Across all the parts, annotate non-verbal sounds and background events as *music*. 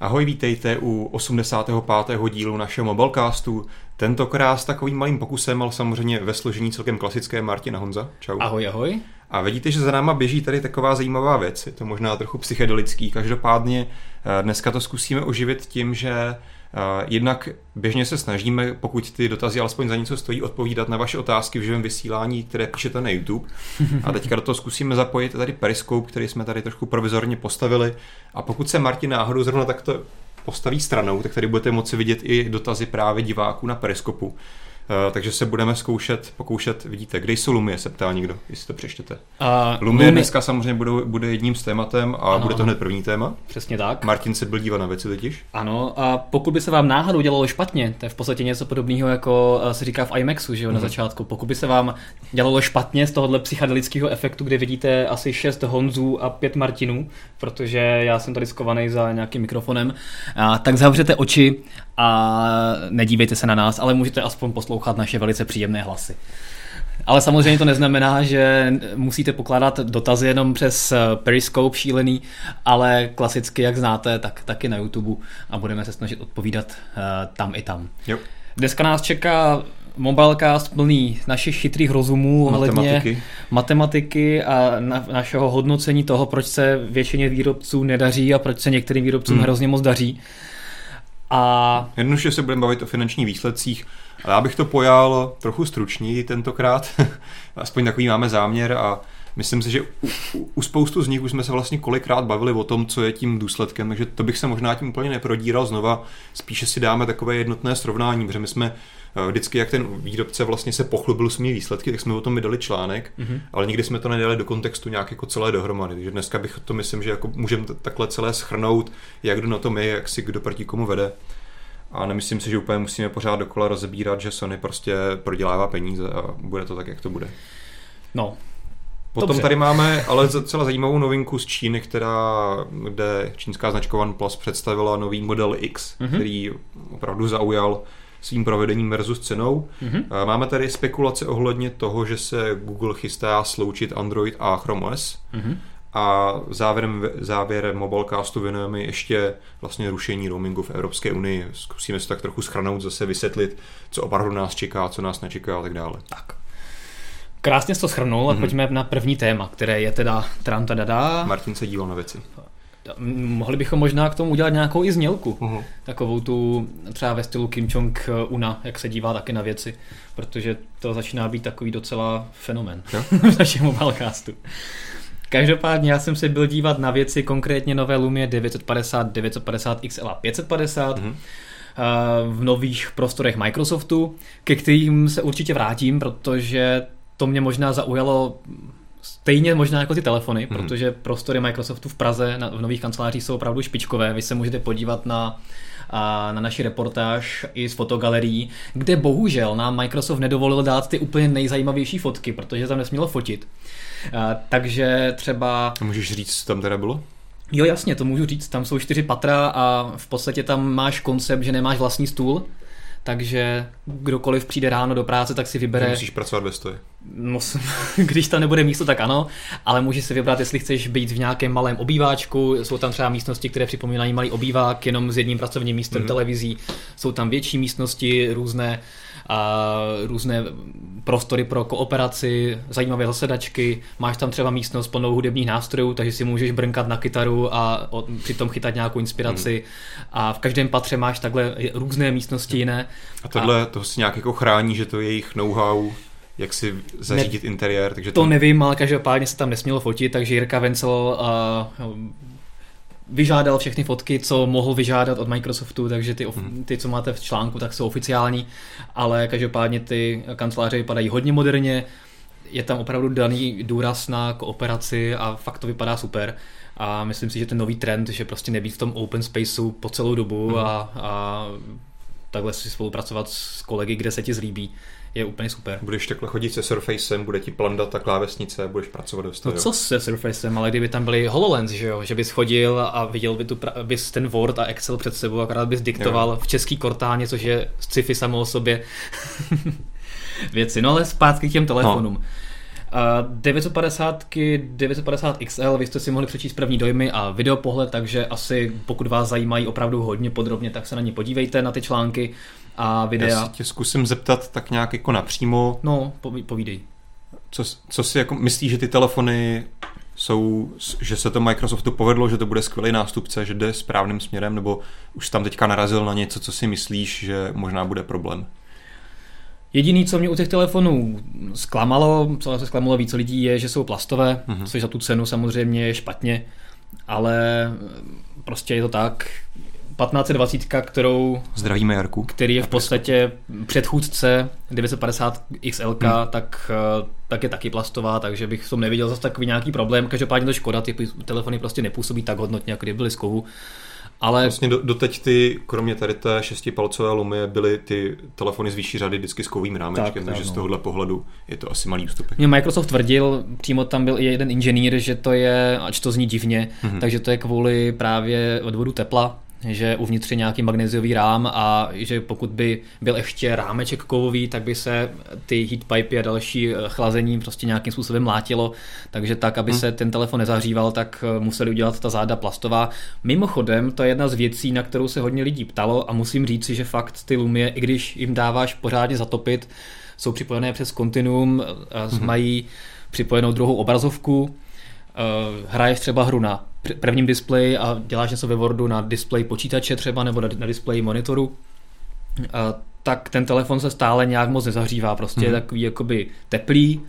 Ahoj, vítejte u 85. dílu našeho Mobilecastu. Tentokrát s takovým malým pokusem, ale samozřejmě ve složení celkem klasické Martina Honza. Čau. Ahoj, ahoj. A vidíte, že za náma běží tady taková zajímavá věc. Je to možná trochu psychedelický. Každopádně eh, dneska to zkusíme oživit tím, že Jednak běžně se snažíme, pokud ty dotazy alespoň za něco stojí, odpovídat na vaše otázky v živém vysílání, které píšete na YouTube. A teďka do toho zkusíme zapojit tady Periscope, který jsme tady trošku provizorně postavili. A pokud se Martin náhodou zrovna takto postaví stranou, tak tady budete moci vidět i dotazy právě diváků na Periskopu. Uh, takže se budeme zkoušet, pokoušet, vidíte, kde jsou Lumie, se ptá někdo, jestli to přečtete. Uh, Lumie, Lumie dneska samozřejmě budou, bude jedním z tématem a ano, bude to hned první téma. Přesně tak. Martin se byl dívat na věci totiž. Ano, a pokud by se vám náhodou dělalo špatně, to je v podstatě něco podobného, jako eh, se říká v IMAXu, že jo, mm. na mhm. začátku. Pokud by se vám dělalo špatně z tohohle psychedelického efektu, kde vidíte asi 6 Honzů a 5 Martinů, protože já jsem tady skovaný za nějakým mikrofonem, a, tak zavřete oči a nedívejte se na nás, ale můžete aspoň poslouchat naše velice příjemné hlasy. Ale samozřejmě to neznamená, že musíte pokládat dotazy jenom přes eh, Periscope šílený, ale klasicky, jak znáte, tak taky na YouTube a budeme se snažit odpovídat uh, tam i tam. Jo. Dneska nás čeká Mobilecast plný našich chytrých rozumů matematiky, matematiky a na, našeho hodnocení toho, proč se většině výrobců nedaří a proč se některým výrobcům hmm. hrozně moc daří. A... Jednoduše se budeme bavit o finančních výsledcích, ale já bych to pojal trochu stručněji tentokrát. *laughs* Aspoň takový máme záměr a myslím si, že u, u, u spoustu z nich už jsme se vlastně kolikrát bavili o tom, co je tím důsledkem, takže to bych se možná tím úplně neprodíral znova. Spíše si dáme takové jednotné srovnání, protože my jsme vždycky, jak ten výrobce vlastně se pochlubil svými výsledky, tak jsme o tom vydali článek, mm-hmm. ale nikdy jsme to nedali do kontextu nějak jako celé dohromady. Takže dneska bych to myslím, že jako můžeme takhle celé schrnout, jak kdo na tom je, jak si kdo proti komu vede. A nemyslím si, že úplně musíme pořád dokola rozebírat, že Sony prostě prodělává peníze a bude to tak, jak to bude. No, Potom Dobře. tady máme ale docela zajímavou novinku z Číny, která, kde čínská značka OnePlus představila nový model X, mm-hmm. který opravdu zaujal svým provedením versus cenou. Mm-hmm. Máme tady spekulace ohledně toho, že se Google chystá sloučit Android a Chrome OS. Mm-hmm. A závěrem, závěrem Mobilecastu věnujeme ještě vlastně rušení roamingu v Evropské unii. Zkusíme se tak trochu schrnout, zase vysvětlit, co opravdu nás čeká, co nás nečeká a tak dále. Tak. Krásně jsi to schrnul a mm-hmm. pojďme na první téma, které je teda Tram Martin se díval na věci. Mohli bychom možná k tomu udělat nějakou i znělku. Uh-huh. Takovou tu třeba ve stylu Kim Jong-una, jak se dívá taky na věci. Protože to začíná být takový docela fenomen no? *laughs* v našem mobilecastu. Každopádně já jsem se byl dívat na věci, konkrétně nové Lumie 950, 950 XL a 550. Uh-huh v nových prostorech Microsoftu, ke kterým se určitě vrátím, protože to mě možná zaujalo Stejně možná jako ty telefony, hmm. protože prostory Microsoftu v Praze na, v nových kancelářích jsou opravdu špičkové. Vy se můžete podívat na a na naši reportáž i z fotogalerií, kde bohužel nám Microsoft nedovolil dát ty úplně nejzajímavější fotky, protože tam nesmělo fotit. A, takže třeba... Můžeš říct, co tam teda bylo? Jo, jasně, to můžu říct. Tam jsou čtyři patra a v podstatě tam máš koncept, že nemáš vlastní stůl, takže kdokoliv přijde ráno do práce, tak si vybere... Musíš pracovat ve stoji. No, *laughs* když tam nebude místo, tak ano, ale můžeš si vybrat, jestli chceš být v nějakém malém obýváčku, jsou tam třeba místnosti, které připomínají malý obývák, jenom s jedním pracovním místem mm-hmm. televizí, jsou tam větší místnosti, různé a různé prostory pro kooperaci, zajímavé zasedačky, máš tam třeba místnost plnou hudebních nástrojů, takže si můžeš brnkat na kytaru a přitom chytat nějakou inspiraci hmm. a v každém patře máš takhle různé místnosti jiné. A tohle a... to si nějak jako chrání, že to je jejich know-how jak si zařídit ne, interiér. Takže to, to nevím, ale každopádně se tam nesmělo fotit, takže Jirka Vencel uh, vyžádal všechny fotky, co mohl vyžádat od Microsoftu, takže ty, hmm. ty, co máte v článku, tak jsou oficiální, ale každopádně ty kanceláře vypadají hodně moderně, je tam opravdu daný důraz na kooperaci a fakt to vypadá super. A myslím si, že ten nový trend, že prostě nebýt v tom open spaceu po celou dobu hmm. a, a takhle si spolupracovat s kolegy, kde se ti zlíbí, je úplně super. Budeš takhle chodit se Surfacem, bude ti plandat ta klávesnice, budeš pracovat do No co se Surfacem, ale kdyby tam byly HoloLens, že jo, že bys chodil a viděl by tu, bys ten Word a Excel před sebou, akorát bys diktoval jo. v český kortáně, což je sci-fi samo o sobě *laughs* věci. No ale zpátky k těm telefonům. No. Uh, 950 950 XL, vy jste si mohli přečíst první dojmy a videopohled, takže asi pokud vás zajímají opravdu hodně podrobně, tak se na ně podívejte, na ty články a videa. Já si tě zkusím zeptat tak nějak jako napřímo. No, povídej. Co, co si jako myslíš, že ty telefony jsou, že se to Microsoftu povedlo, že to bude skvělý nástupce, že jde správným směrem, nebo už tam teďka narazil na něco, co si myslíš, že možná bude problém? Jediný, co mě u těch telefonů zklamalo, co se zklamalo více lidí, je, že jsou plastové, mm-hmm. což za tu cenu samozřejmě je špatně, ale prostě je to tak. 1520, kterou... Zdravíme Jarku. Který je v podstatě předchůdce 950 XL, hmm. tak, eh, tak je taky plastová, takže bych v tom neviděl zase takový nějaký problém. Každopádně to škoda, ty telefony prostě nepůsobí tak hodnotně, jako kdyby byly z kovu. Ale... Vlastně do, doteď ty, kromě tady té šestipalcové lumie, byly ty telefony z vyšší řady vždycky s kovým rámečkem, tak, takže no. z tohohle pohledu je to asi malý ústupek. Mě Microsoft tvrdil, přímo tam byl i jeden inženýr, že to je, ač to zní divně, mm-hmm. takže to je kvůli právě odvodu tepla, že uvnitř je nějaký magnéziový rám a že pokud by byl ještě rámeček kovový, tak by se ty heat pipey a další eh, chlazení prostě nějakým způsobem mlátilo, takže tak, aby hmm. se ten telefon nezahříval, tak eh, museli udělat ta záda plastová. Mimochodem, to je jedna z věcí, na kterou se hodně lidí ptalo a musím říct, že fakt ty Lumie, i když jim dáváš pořádně zatopit, jsou připojené přes kontinuum, hmm. mají připojenou druhou obrazovku, hraješ třeba hru na prvním displeji a děláš něco ve Wordu na displeji počítače třeba nebo na, na displeji monitoru, a tak ten telefon se stále nějak moc nezahřívá, prostě hmm. je mhm. takový jakoby teplý,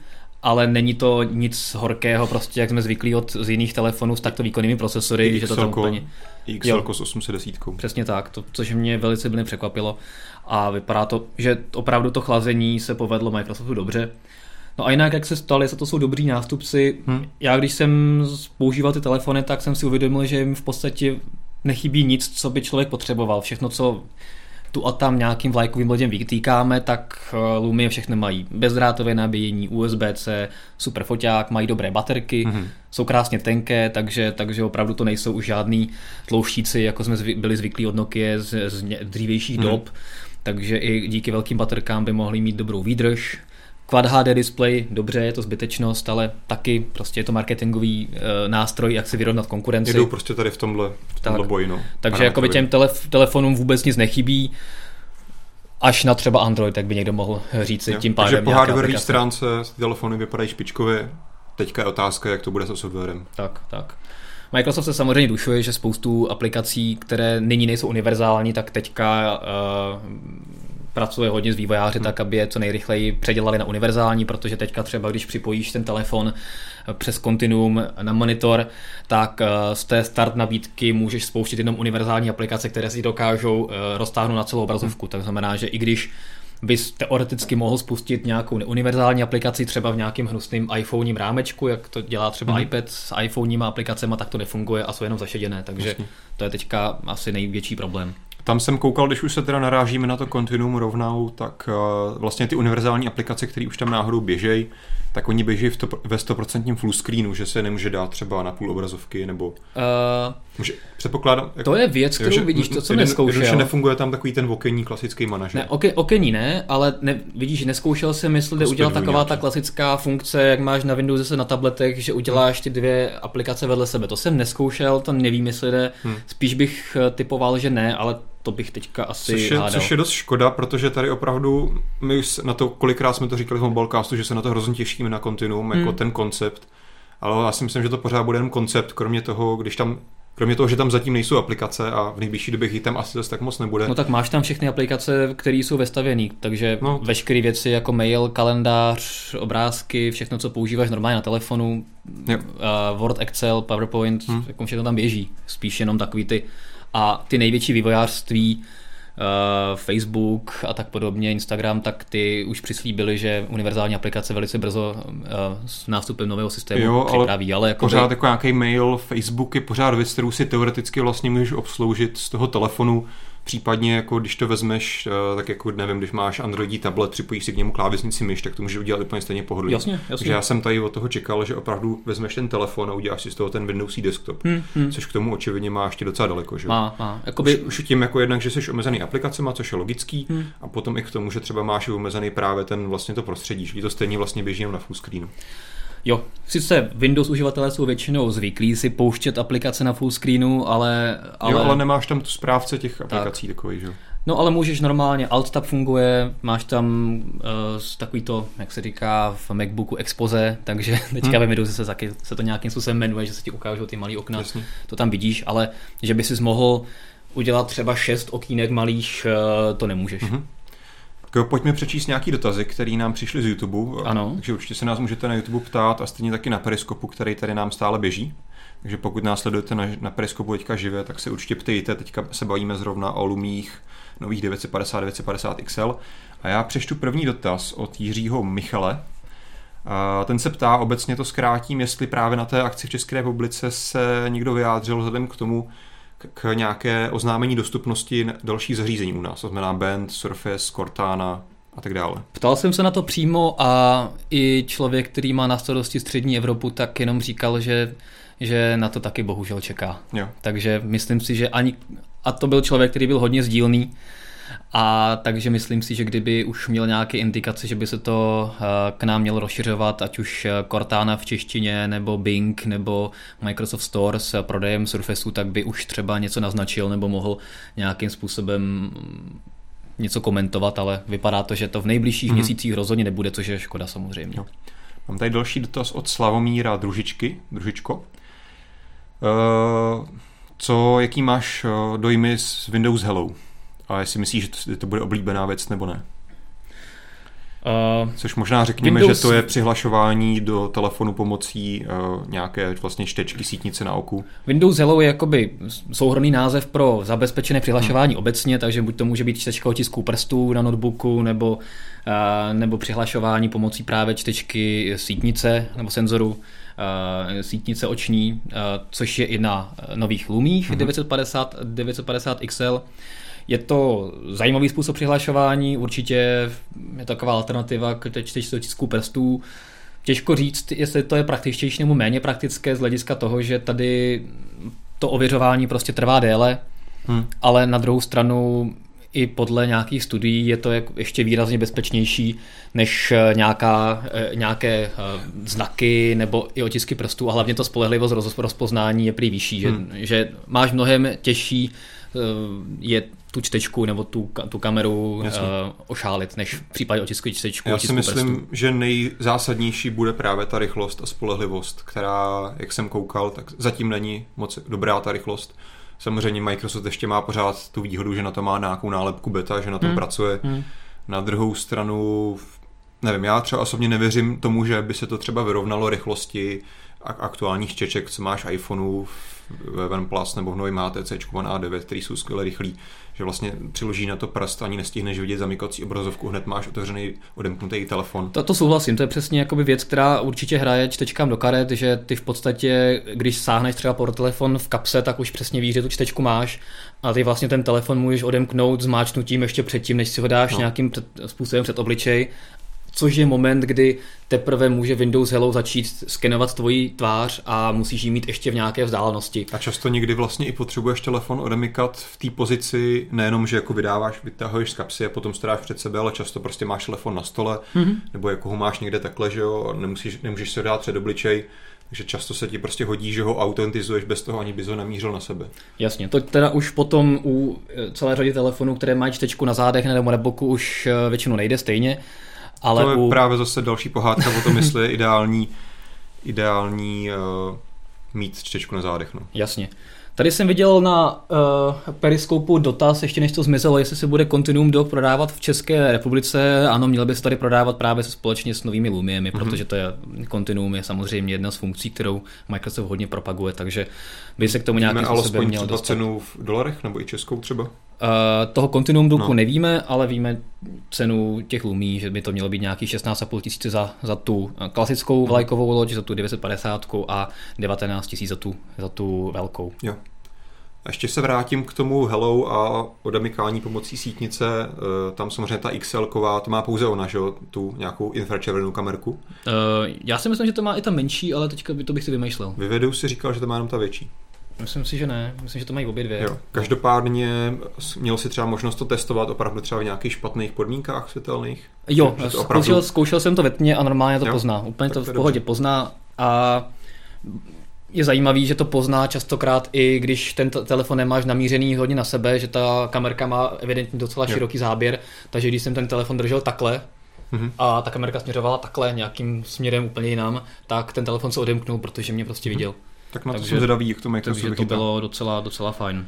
ale není to nic horkého, prostě jak jsme zvyklí od z jiných telefonů s takto výkonnými procesory, I že to tam úplně... XL s 810. Přesně tak, to, což mě velice mě překvapilo a vypadá to, že opravdu to chlazení se povedlo Microsoftu dobře. No a jinak, jak se stalo, jestli to jsou dobrý nástupci, hmm. já když jsem používal ty telefony, tak jsem si uvědomil, že jim v podstatě nechybí nic, co by člověk potřeboval. Všechno, co tu a tam nějakým vlajkovým lodem vytýkáme, tak eh, Lumie všechny mají bezdrátové nabíjení, USB-C, super foťák, mají dobré baterky, mm-hmm. jsou krásně tenké, takže, takže opravdu to nejsou už žádný tlouštíci, jako jsme zvy, byli zvyklí od Nokia z, z dřívějších mm-hmm. dob, takže i díky velkým baterkám by mohli mít dobrou výdrž, Quad HD display, dobře, je to zbytečnost, ale taky prostě je to marketingový e, nástroj, jak se vyrovnat konkurenci. Jdou prostě tady v tomhle, v tomhle tak. boji. No. Takže jako by těm telef- telefonům vůbec nic nechybí, až na třeba Android, tak by někdo mohl říct si tím pádem. Takže po hardwareové stránce telefony vypadají špičkově, teďka je otázka, jak to bude se softwarem. Tak, tak. Microsoft se samozřejmě dušuje, že spoustu aplikací, které nyní nejsou univerzální, tak teďka uh, pracuje hodně s vývojáři hmm. tak, aby je co nejrychleji předělali na univerzální, protože teďka třeba, když připojíš ten telefon eh, přes kontinuum na monitor, tak eh, z té start nabídky můžeš spouštět jenom univerzální aplikace, které si dokážou eh, roztáhnout na celou obrazovku. Hmm. Tak znamená, že i když bys teoreticky mohl spustit nějakou univerzální aplikaci třeba v nějakém hnusným iPhonením rámečku, jak to dělá třeba hmm. iPad s iPhoneníma aplikacemi, tak to nefunguje a jsou jenom zašeděné, takže Jasně. to je teďka asi největší problém. Tam jsem koukal, když už se teda narážíme na to kontinuum rovnou, tak uh, vlastně ty univerzální aplikace, které už tam náhodou běžejí, tak oni běží v to, ve 100% full screenu, že se nemůže dát třeba na půl obrazovky, nebo... Uh, může, předpokládám... Jako, to je věc, kterou že, vidíš, to, co jeden, neskoušel. Že nefunguje tam takový ten okenní klasický manažer. Ne, oke, okení ne, ale ne, vidíš, neskoušel jsem, jestli jako udělat taková nějaký. ta klasická funkce, jak máš na Windows na tabletech, že uděláš ty dvě aplikace vedle sebe. To jsem neskoušel, to nevím, jestli jde. Hmm. Spíš bych eh, typoval, že ne, ale to bych teďka asi což je, což je dost škoda, protože tady opravdu, my už na to, kolikrát jsme to říkali v Mobilecastu, že se na to hrozně těšíme na Continuum, jako hmm. ten koncept, ale já si myslím, že to pořád bude jen koncept, kromě toho, když tam Kromě toho, že tam zatím nejsou aplikace a v nejbližší době jich tam asi tak moc nebude. No tak máš tam všechny aplikace, které jsou vestavěné, takže no. veškeré věci jako mail, kalendář, obrázky, všechno, co používáš normálně na telefonu, uh, Word, Excel, PowerPoint, hmm. jako všechno tam běží. Spíš jenom takový ty a ty největší vývojářství, Uh, Facebook a tak podobně, Instagram, tak ty už přislíbili, že univerzální aplikace velice brzo uh, s nástupem nového systému jo, připraví. Ale, ale jako pořád by... jako nějaký mail, Facebook je pořád věc, kterou si teoreticky vlastně můžeš obsloužit z toho telefonu, Případně, jako když to vezmeš, eh, tak jako nevím, když máš Androidí tablet, připojíš si k němu klávesnici myš, tak to může udělat úplně stejně pohodlně. Jasně, jasně. Takže já jsem tady od toho čekal, že opravdu vezmeš ten telefon a uděláš si z toho ten Windowsí desktop. Hmm, hmm. Což k tomu očividně má ještě docela daleko. Že? Má, má. Jakoby... Už, už, tím jako jednak, že jsi omezený aplikacemi, což je logický, hmm. a potom i k tomu, že třeba máš omezený právě ten vlastně to prostředí, že to stejně vlastně běží na full screenu. Jo, sice Windows uživatelé jsou většinou zvyklí si pouštět aplikace na full screenu, ale... ale... Jo, ale nemáš tam tu správce těch aplikací tak. takový, že No ale můžeš normálně, Alt Tab funguje, máš tam uh, takový to, jak se říká v Macbooku Expose, takže *laughs* teďka hmm. ve Windows se, taky, se to nějakým způsobem jmenuje, že se ti ukážou ty malé okna, Jasně. to tam vidíš, ale že by si mohl udělat třeba šest okýnek malých, uh, to nemůžeš. Hmm. Tak pojďme přečíst nějaký dotazy, které nám přišly z YouTube. Ano. Takže určitě se nás můžete na YouTube ptát a stejně taky na Periskopu, který tady nám stále běží. Takže pokud nás sledujete na, na Periskopu teďka živě, tak se určitě ptejte. Teďka se bavíme zrovna o lumích nových 950, 950 XL. A já přeštu první dotaz od Jiřího Michale. A ten se ptá, obecně to zkrátím, jestli právě na té akci v České republice se někdo vyjádřil vzhledem k tomu, k nějaké oznámení dostupnosti dalších zařízení u nás, to znamená Band, Surface, Cortana a tak dále. Ptal jsem se na to přímo a i člověk, který má na starosti střední Evropu, tak jenom říkal, že, že na to taky bohužel čeká. Jo. Takže myslím si, že ani, a to byl člověk, který byl hodně sdílný, a takže myslím si, že kdyby už měl nějaké indikace, že by se to eh, k nám mělo rozšiřovat, ať už eh, Cortana v češtině, nebo Bing, nebo Microsoft Store s prodejem Surfaceu, tak by už třeba něco naznačil, nebo mohl nějakým způsobem mm, něco komentovat, ale vypadá to, že to v nejbližších mm-hmm. měsících rozhodně nebude, což je škoda samozřejmě. Jo. Mám tady další dotaz od Slavomíra Družičky. Družičko. Uh, co, jaký máš dojmy z Windows Hello? A jestli myslíš, že to, to bude oblíbená věc nebo ne? Uh, Což možná řekněme, Windows... že to je přihlašování do telefonu pomocí uh, nějaké vlastně čtečky sítnice na oku. Windows Hello je jakoby souhrný název pro zabezpečené přihlašování hmm. obecně, takže buď to může být čtečka otisků prstů na notebooku, nebo, uh, nebo přihlašování pomocí právě čtečky sítnice nebo senzoru uh, sítnice oční, uh, což je i na nových Lumích hmm. 950, 950 XL. Je to zajímavý způsob přihlašování, určitě je to taková alternativa k čtečce tisku prstů. Těžko říct, jestli to je praktičtější nebo méně praktické z hlediska toho, že tady to ověřování prostě trvá déle, hmm. ale na druhou stranu i podle nějakých studií je to ještě výrazně bezpečnější než eh, nějaká, eh, nějaké eh, znaky nebo i otisky prstů a hlavně to spolehlivost rozpoznání je prý vyšší, hmm. že, že máš mnohem těžší je tu čtečku nebo tu, tu kameru uh, ošálit, než v případě otisku čtečku. Já si myslím, prstu. že nejzásadnější bude právě ta rychlost a spolehlivost, která, jak jsem koukal, tak zatím není moc dobrá ta rychlost. Samozřejmě Microsoft ještě má pořád tu výhodu, že na to má nějakou nálepku beta, že na tom hmm. pracuje. Hmm. Na druhou stranu, nevím, já třeba osobně nevěřím tomu, že by se to třeba vyrovnalo rychlosti aktuálních čeček, co máš iPhoneů ve OnePlus nebo v novém HTC One A9, který jsou skvěle rychlí, že vlastně přiloží na to prst, ani nestihneš vidět zamykací obrazovku, hned máš otevřený, odemknutý telefon. To, to souhlasím, to je přesně jakoby věc, která určitě hraje čtečkám do karet, že ty v podstatě, když sáhneš třeba po telefon v kapse, tak už přesně víš, že tu čtečku máš a ty vlastně ten telefon můžeš odemknout zmáčnutím ještě předtím, než si ho dáš no. nějakým před, způsobem před obličej což je moment, kdy teprve může Windows Hello začít skenovat tvoji tvář a musíš ji mít ještě v nějaké vzdálenosti. A často někdy vlastně i potřebuješ telefon odemykat v té pozici, nejenom, že jako vydáváš, vytahuješ z kapsy a potom staráš před sebe, ale často prostě máš telefon na stole, mm-hmm. nebo jako ho máš někde takhle, že jo, nemusíš, nemůžeš se dát před obličej. Takže často se ti prostě hodí, že ho autentizuješ bez toho, ani bys ho namířil na sebe. Jasně, to teda už potom u celé řady telefonů, které mají čtečku na zádech nebo na boku, už eh, většinou nejde stejně. Ale to je u... právě zase další pohádka o tom, *laughs* jestli je ideální, ideální uh, mít čtečku na zádech. No. Jasně. Tady jsem viděl na uh, Periskopu dotaz, ještě než to zmizelo, jestli se bude Continuum Dock prodávat v České republice. Ano, měl by se tady prodávat právě společně s novými Lumiemi, mm-hmm. protože to je Continuum je samozřejmě jedna z funkcí, kterou Microsoft hodně propaguje, takže by se k tomu nějakým způsobem měl dostat. cenu v dolarech nebo i českou třeba? Uh, toho Continuum Docku no. nevíme, ale víme cenu těch Lumí, že by to mělo být nějaký 16,5 tisíce za, za tu klasickou no. vlajkovou loď, za tu 950 a 19 tisíc za tu, za tu velkou. Jo. A ještě se vrátím k tomu Hello a odemykání pomocí sítnice. Eh, tam samozřejmě ta XL ková, to má pouze ona, že jo? Tu nějakou infračervenou kamerku. Uh, já si myslím, že to má i ta menší, ale teďka by to bych si vymýšlel. Vy videu si říkal, že to má jenom ta větší. Myslím si, že ne. Myslím, že to mají obě dvě. Jo. Každopádně měl si třeba možnost to testovat opravdu třeba v nějakých špatných podmínkách světelných? Jo, opravdu... zkoušel, zkoušel jsem to ve tmě a normálně to jo? pozná. Úplně tak to v pohodě dobře. pozná a je zajímavý, že to pozná častokrát i když ten telefon nemáš namířený hodně na sebe, že ta kamerka má evidentně docela jo. široký záběr, takže když jsem ten telefon držel takhle, mm-hmm. a ta kamerka směřovala takhle nějakým směrem úplně jinam, tak ten telefon se odemknul, protože mě prostě mm-hmm. viděl. Tak na to takže, jsem zvědavý, jak to Microsoft Takže to bylo docela, docela fajn.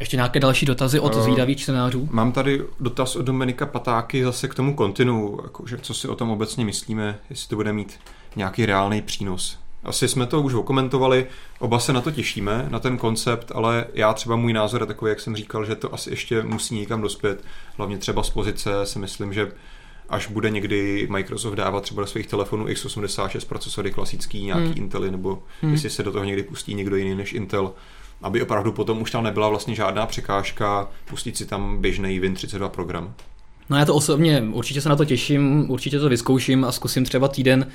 Ještě nějaké další dotazy od uh, zvídavých čtenářů? Mám tady dotaz od Dominika Patáky zase k tomu kontinu, jakože co si o tom obecně myslíme, jestli to bude mít nějaký reálný přínos. Asi jsme to už okomentovali, oba se na to těšíme, na ten koncept, ale já třeba můj názor je takový, jak jsem říkal, že to asi ještě musí někam dospět. Hlavně třeba z pozice si myslím, že až bude někdy Microsoft dávat třeba do svých telefonů x86 procesory klasický, nějaký hmm. Intely, nebo hmm. jestli se do toho někdy pustí někdo jiný než Intel, aby opravdu potom už tam nebyla vlastně žádná překážka pustit si tam běžný Win32 program. No já to osobně určitě se na to těším, určitě to vyzkouším a zkusím třeba týden uh,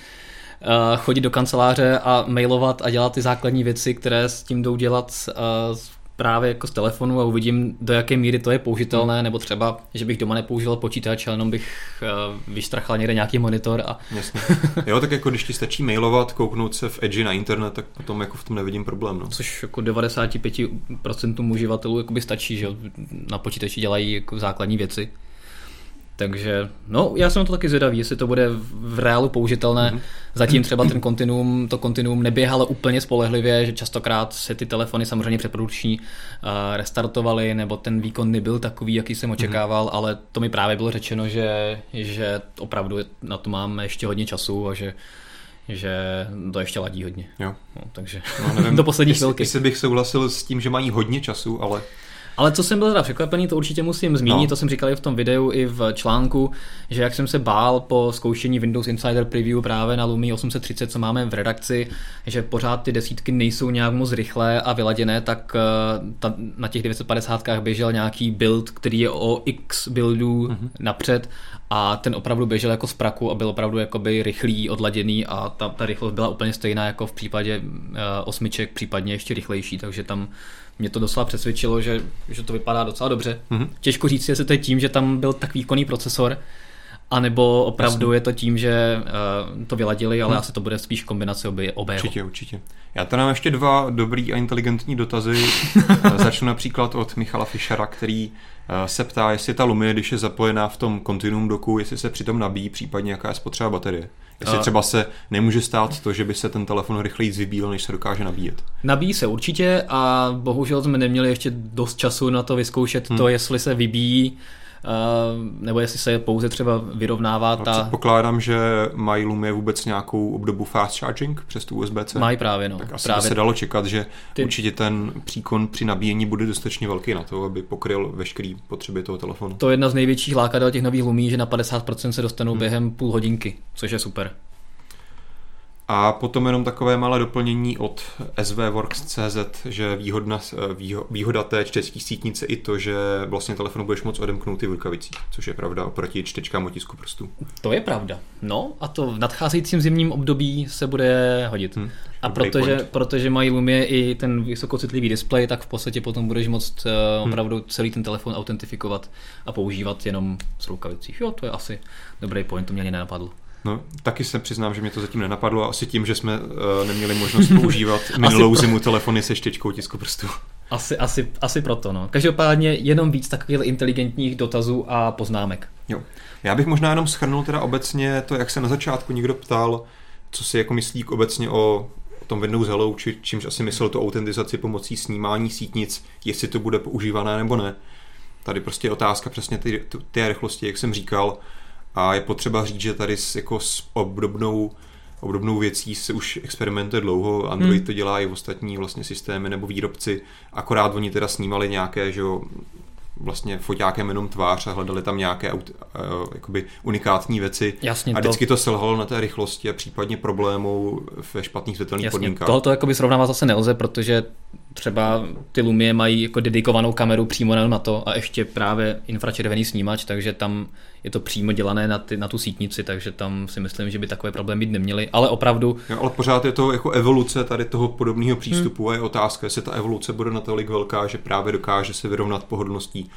chodit do kanceláře a mailovat a dělat ty základní věci, které s tím jdou dělat uh, právě jako z telefonu a uvidím, do jaké míry to je použitelné, hmm. nebo třeba, že bych doma nepoužíval počítač, ale jenom bych uh, vyštrachal někde nějaký monitor. A... Jasně. Jo, tak jako když ti stačí mailovat, kouknout se v Edge na internet, tak potom jako v tom nevidím problém. No. Což jako 95% uživatelů by stačí, že na počítači dělají jako základní věci. Takže, no, já jsem to taky zvědavý, jestli to bude v reálu použitelné. Mm-hmm. Zatím třeba ten kontinuum, to kontinuum neběhalo úplně spolehlivě, že častokrát se ty telefony samozřejmě přeprodukční uh, restartovaly, nebo ten výkon nebyl takový, jaký jsem mhm. očekával, mm-hmm. ale to mi právě bylo řečeno, že, že opravdu na to máme ještě hodně času a že že to ještě ladí hodně. Jo. No, takže no, nevím, *laughs* do poslední chvilky. Jestli bych souhlasil s tím, že mají hodně času, ale ale co jsem byl teda překvapený, to určitě musím zmínit, no. to jsem říkal i v tom videu, i v článku, že jak jsem se bál po zkoušení Windows Insider Preview právě na Lumii 830, co máme v redakci, že pořád ty desítky nejsou nějak moc rychlé a vyladěné, tak eh, ta, na těch 950 běžel nějaký build, který je o x buildů mm-hmm. napřed a ten opravdu běžel jako z praku a byl opravdu jakoby rychlý, odladěný a ta, ta rychlost byla úplně stejná jako v případě uh, osmiček, případně ještě rychlejší, takže tam mě to docela přesvědčilo, že, že to vypadá docela dobře. Mm-hmm. Těžko říct, jestli to je tím, že tam byl tak výkonný procesor, anebo opravdu Jasně. je to tím, že uh, to vyladili, ale hmm. asi to bude spíš kombinace obě, obého. Určitě, určitě. Já tady mám ještě dva dobrý a inteligentní dotazy. *laughs* Začnu například od Michala Fischera, který se ptá, jestli ta Lumie, když je zapojená v tom Continuum doku, jestli se přitom nabíjí, případně jaká je spotřeba baterie. Jestli třeba se nemůže stát to, že by se ten telefon rychleji vybíjel, než se dokáže nabíjet. Nabíjí se určitě a bohužel jsme neměli ještě dost času na to vyzkoušet hmm. to, jestli se vybíjí nebo jestli se pouze třeba vyrovnává no, ta... Předpokládám, že mají Lumie vůbec nějakou obdobu fast charging přes tu USB-C. Mají právě, no. Tak asi právě... se dalo čekat, že Ty... určitě ten příkon při nabíjení bude dostatečně velký na to, aby pokryl veškerý potřeby toho telefonu. To je jedna z největších lákadel těch nových Lumí, že na 50% se dostanou hmm. během půl hodinky, což je super. A potom jenom takové malé doplnění od svworks.cz, že výhodna, výhoda té čtecí sítnice i to, že vlastně telefonu budeš moc odemknout i v rukavicích, což je pravda oproti čtečkám otisku prstů. To je pravda. No a to v nadcházejícím zimním období se bude hodit. Hmm, a protože, protože mají Lumie i ten vysokocitlivý displej, tak v podstatě potom budeš moct uh, opravdu hmm. celý ten telefon autentifikovat a používat jenom s rukavicích. Jo, to je asi dobrý point, to mě ani nenapadlo. No, taky se přiznám, že mě to zatím nenapadlo a asi tím, že jsme uh, neměli možnost používat *laughs* minulou zimu telefony se štěčkou tisku prstů. Asi, asi, asi proto, no. Každopádně jenom víc takových inteligentních dotazů a poznámek. Jo. Já bych možná jenom schrnul teda obecně to, jak se na začátku někdo ptal, co si jako myslí obecně o tom Windows Hello, či, čímž asi myslel tu autentizaci pomocí snímání sítnic, jestli to bude používané nebo ne. Tady prostě je otázka přesně ty, ty rychlosti, jak jsem říkal, a je potřeba říct, že tady s, jako s obdobnou, obdobnou věcí se už experimentuje dlouho. Android hmm. to dělá i v ostatní vlastně systémy nebo výrobci. Akorát oni teda snímali nějaké že jo, vlastně foťákem jenom tvář a hledali tam nějaké uh, jakoby unikátní věci. Jasně, a vždycky to... to selhalo na té rychlosti a případně problémů ve špatných světelných Jasně, podmínkách. Tohle to jakoby srovnávat zase nelze, protože třeba ty Lumie mají jako dedikovanou kameru přímo na to a ještě právě infračervený snímač, takže tam je to přímo dělané na, ty, na tu sítnici, takže tam si myslím, že by takové problémy být neměly, ale opravdu... Jo, ale pořád je to jako evoluce tady toho podobného přístupu hmm. a je otázka, jestli ta evoluce bude natolik velká, že právě dokáže se vyrovnat pohodlností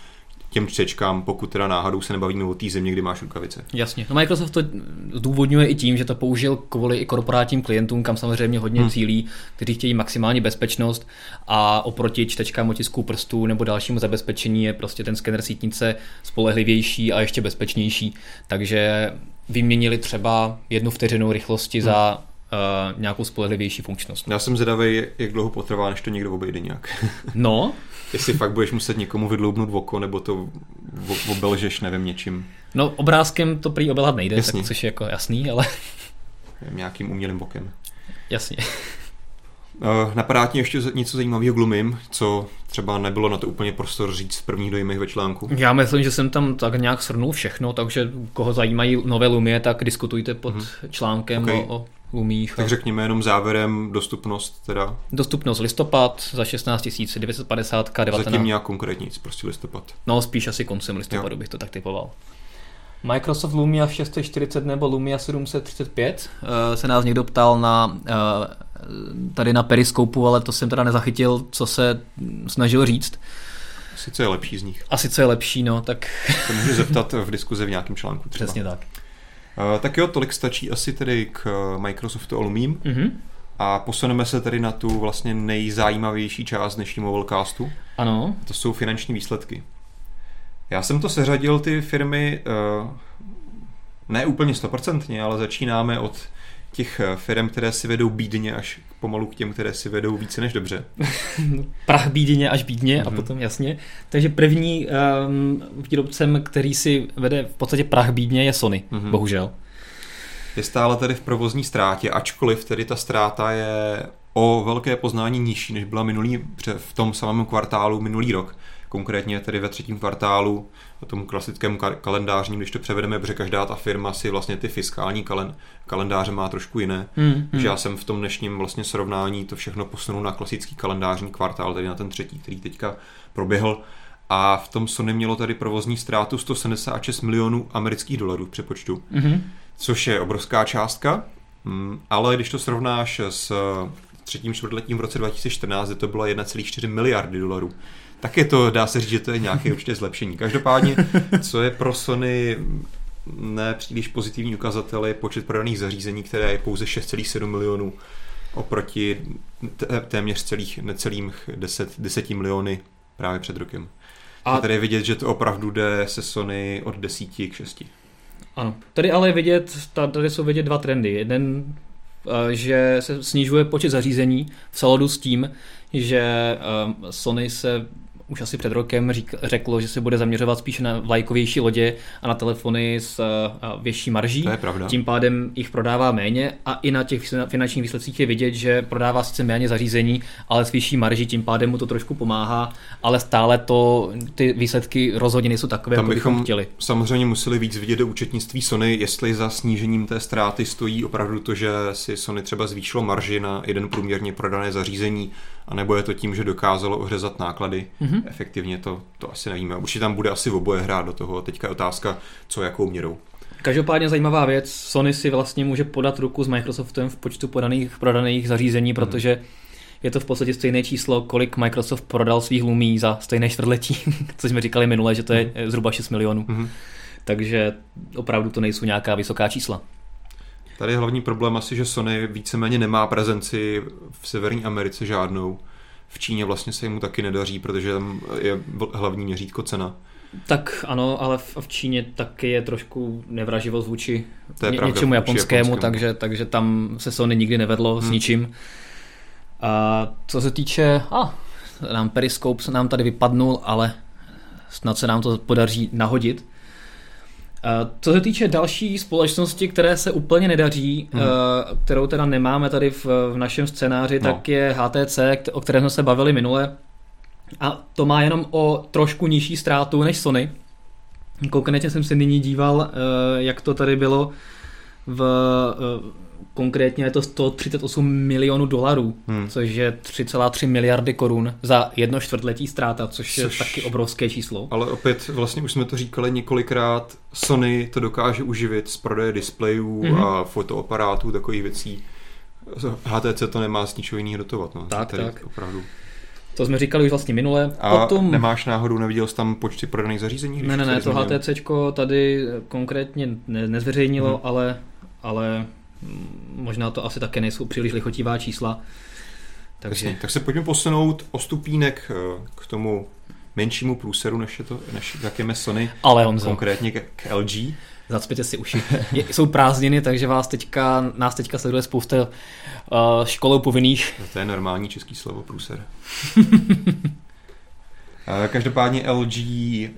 těm čtečkám, pokud teda náhodou se nebavíme o té země, kdy máš rukavice. Jasně. No Microsoft to zdůvodňuje i tím, že to použil kvůli i korporátním klientům, kam samozřejmě hodně hmm. cílí, kteří chtějí maximální bezpečnost a oproti čtečkám otisků prstů nebo dalšímu zabezpečení je prostě ten skener sítnice spolehlivější a ještě bezpečnější. Takže vyměnili třeba jednu vteřinu rychlosti hmm. za uh, nějakou spolehlivější funkčnost. Já jsem zvědavý, jak dlouho potrvá, než to někdo obejde nějak. *laughs* no, Jestli fakt budeš muset někomu vydloubnout oko, nebo to obelžeš, nevím, něčím. No obrázkem to prý obelhat nejde, Jasný. tak, což je jako jasný, ale... Nějakým umělým bokem. Jasně. Uh, napadá ti ještě něco zajímavého glumím, co třeba nebylo na to úplně prostor říct v prvních dojmech ve článku? Já myslím, že jsem tam tak nějak shrnul všechno, takže koho zajímají nové lumie, tak diskutujte pod hmm. článkem okay. o, o lumích. Tak řekněme jenom závěrem dostupnost teda. Dostupnost listopad za 16 950 19. Zatím nějak konkrétní, prostě listopad. No spíš asi koncem listopadu jo. bych to tak typoval. Microsoft Lumia 640 nebo Lumia 735 eh, se nás někdo ptal na, eh, tady na periskopu, ale to jsem teda nezachytil, co se snažil říct. Sice je lepší z nich. A sice je lepší, no, tak... To můžu zeptat v diskuzi v nějakém článku třeba. Přesně tak. Uh, tak jo, tolik stačí asi tedy k Microsoftu Lumím. Mm-hmm. A posuneme se tedy na tu vlastně nejzajímavější část dnešního Mobilecastu. Ano. To jsou finanční výsledky. Já jsem to seřadil ty firmy uh, ne úplně stoprocentně, ale začínáme od těch eh, firm, které si vedou bídně až pomalu k těm, které si vedou více než dobře. *laughs* Prach bídně až bídně mm-hmm. a mhm. potom jasně. Takže první um, výrobcem, který si vede v podstatě prach bídně je Sony, mm-hmm. bohužel. Je stále tedy v provozní ztrátě, ačkoliv tedy ta ztráta je o velké poznání nižší, než byla minulý, v tom samém kvartálu minulý rok konkrétně tedy ve třetím kvartálu, tomu klasickému kalendářním, když to převedeme, protože každá ta firma si vlastně ty fiskální kalen, kalendáře má trošku jiné. Hmm, hmm. Že já jsem v tom dnešním vlastně srovnání to všechno posunul na klasický kalendářní kvartál, tedy na ten třetí, který teďka proběhl. A v tom Sony mělo tady provozní ztrátu 176 milionů amerických dolarů v přepočtu, hmm. což je obrovská částka, mm, ale když to srovnáš s třetím čtvrtletím v roce 2014, kde to bylo 1,4 miliardy dolarů, tak je to, dá se říct, že to je nějaké určitě zlepšení. Každopádně, co je pro Sony nepříliš pozitivní ukazatel, je počet prodaných zařízení, které je pouze 6,7 milionů oproti téměř celých, necelých 10, 10 miliony právě před rokem. A tady je vidět, že to opravdu jde se Sony od 10 k 6. Ano, tady ale je vidět, tady jsou vidět dva trendy. Jeden, eh, že se snižuje počet zařízení v souladu s tím, že eh, Sony se už asi před rokem řík, řeklo, že se bude zaměřovat spíše na vlajkovější lodě a na telefony s uh, větší marží. To je pravda. Tím pádem jich prodává méně a i na těch finančních výsledcích je vidět, že prodává sice méně zařízení, ale s vyšší marží, tím pádem mu to trošku pomáhá, ale stále to ty výsledky rozhodně nejsou takové, Tam jako bychom chtěli. Samozřejmě museli víc vidět do účetnictví Sony, jestli za snížením té ztráty stojí opravdu to, že si Sony třeba zvýšilo marži na jeden průměrně prodané zařízení, anebo je to tím, že dokázalo ohřezat náklady. Mm-hmm. Efektivně to, to asi nevíme. Určitě tam bude asi oboje hrát do toho. Teďka je otázka, co jakou měrou. Každopádně zajímavá věc, Sony si vlastně může podat ruku s Microsoftem v počtu podaných, prodaných zařízení, mm. protože je to v podstatě stejné číslo, kolik Microsoft prodal svých Lumí za stejné čtvrtletí, *laughs* co jsme říkali minule, že to je mm. zhruba 6 milionů. Mm. Takže opravdu to nejsou nějaká vysoká čísla. Tady je hlavní problém asi, že Sony víceméně nemá prezenci v Severní Americe žádnou. V Číně vlastně se jim taky nedaří, protože tam je hlavní měřítko cena. Tak ano, ale v Číně taky je trošku nevraživost vůči to je ně, pravda, něčemu japonskému, japonskému. Takže, takže tam se Sony nikdy nevedlo hmm. s ničím. A co se týče, a nám Periscope nám tady vypadnul, ale snad se nám to podaří nahodit. Co se týče další společnosti, které se úplně nedaří, hmm. kterou teda nemáme tady v, v našem scénáři, no. tak je HTC, o které jsme se bavili minule. A to má jenom o trošku nižší ztrátu než Sony. Konkrétně jsem se nyní díval, eh, jak to tady bylo v eh, konkrétně je to 138 milionů dolarů, hmm. což je 3,3 miliardy korun za jedno čtvrtletí ztráta, což, což je taky obrovské číslo. Ale opět, vlastně už jsme to říkali několikrát, Sony to dokáže uživit z prodeje displejů hmm. a fotoaparátů, takových věcí. HTC to nemá z ničeho jiného dotovat. No. Tak, Tady tak. Opravdu. To jsme říkali už vlastně minule. A Potom... nemáš náhodou, neviděl jsi tam počty prodaných zařízení? Ne, ne, ne, to HTC tady konkrétně ne, nezveřejnilo, hmm. ale, ale možná to asi také nejsou příliš lichotivá čísla. Takže... Jasně, tak se pojďme posunout o stupínek eh, k tomu menšímu průseru, než je to, než jak je Sony. Ale Honzo. Konkrétně k, k LG. Zacpěte si uši. Je, jsou prázdniny, takže vás teďka, nás teďka sleduje spousta uh, školou povinných. To je normální český slovo průser. *laughs* Každopádně LG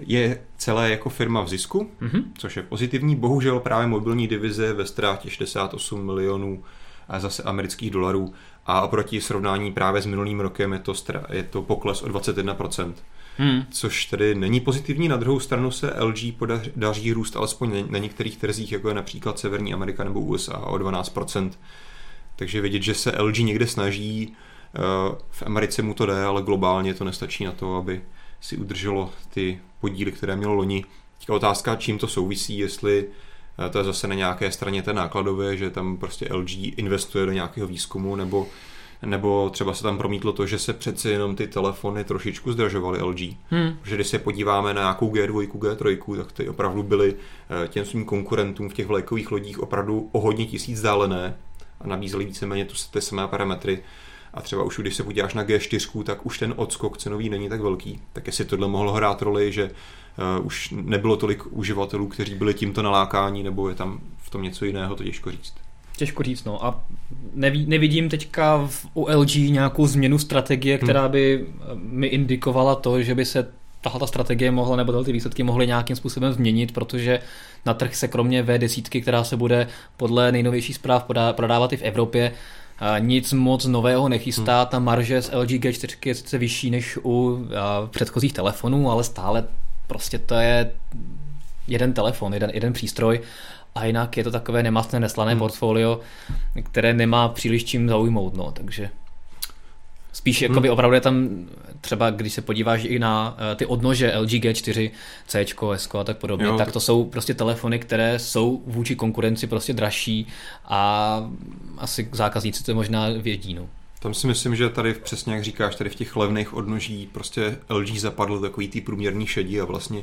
je celé jako firma v zisku, mm-hmm. což je pozitivní. Bohužel právě mobilní divize ve ztrátě 68 milionů zase amerických dolarů a oproti srovnání právě s minulým rokem je to, je to pokles o 21%. Hmm. Což tedy není pozitivní. Na druhou stranu se LG podaří růst alespoň na některých trzích, jako je například Severní Amerika nebo USA o 12%. Takže vidět, že se LG někde snaží, eh, v Americe mu to jde, ale globálně to nestačí na to, aby si udrželo ty podíly, které mělo loni. Teďka otázka, čím to souvisí, jestli eh, to je zase na nějaké straně té nákladové, že tam prostě LG investuje do nějakého výzkumu, nebo, nebo třeba se tam promítlo to, že se přeci jenom ty telefony trošičku zdražovaly LG. Hmm. Protože když se podíváme na nějakou G2, G3, tak ty opravdu byly eh, těm svým konkurentům v těch vlajkových lodích opravdu o hodně tisíc dálené a nabízely víceméně tu, ty samé parametry a třeba už když se podíváš na G4, tak už ten odskok cenový není tak velký. Tak jestli tohle mohlo hrát roli, že uh, už nebylo tolik uživatelů, kteří byli tímto nalákáni, nebo je tam v tom něco jiného, to těžko říct. Těžko říct, no. A neví, nevidím teďka v, u LG nějakou změnu strategie, která hmm. by eh, mi indikovala to, že by se tahle ta strategie mohla, nebo ty výsledky mohly nějakým způsobem změnit, protože na trh se kromě V10, která se bude podle nejnovějších zpráv prodávat i v Evropě, nic moc nového nechystá. Hmm. Ta marže z LG G4 je sice vyšší než u předchozích telefonů, ale stále prostě to je jeden telefon, jeden, jeden přístroj a jinak je to takové nemastné, neslané hmm. portfolio, které nemá příliš čím zaujmout, no, takže Spíš hmm. jakoby opravdu je tam třeba, když se podíváš i na uh, ty odnože LG G4, C, S a tak podobně, jo. tak to jsou prostě telefony, které jsou vůči konkurenci prostě dražší a asi zákazníci to možná vědí. No. Tam si myslím, že tady přesně jak říkáš, tady v těch levných odnoží prostě LG zapadl takový ty průměrný šedí a vlastně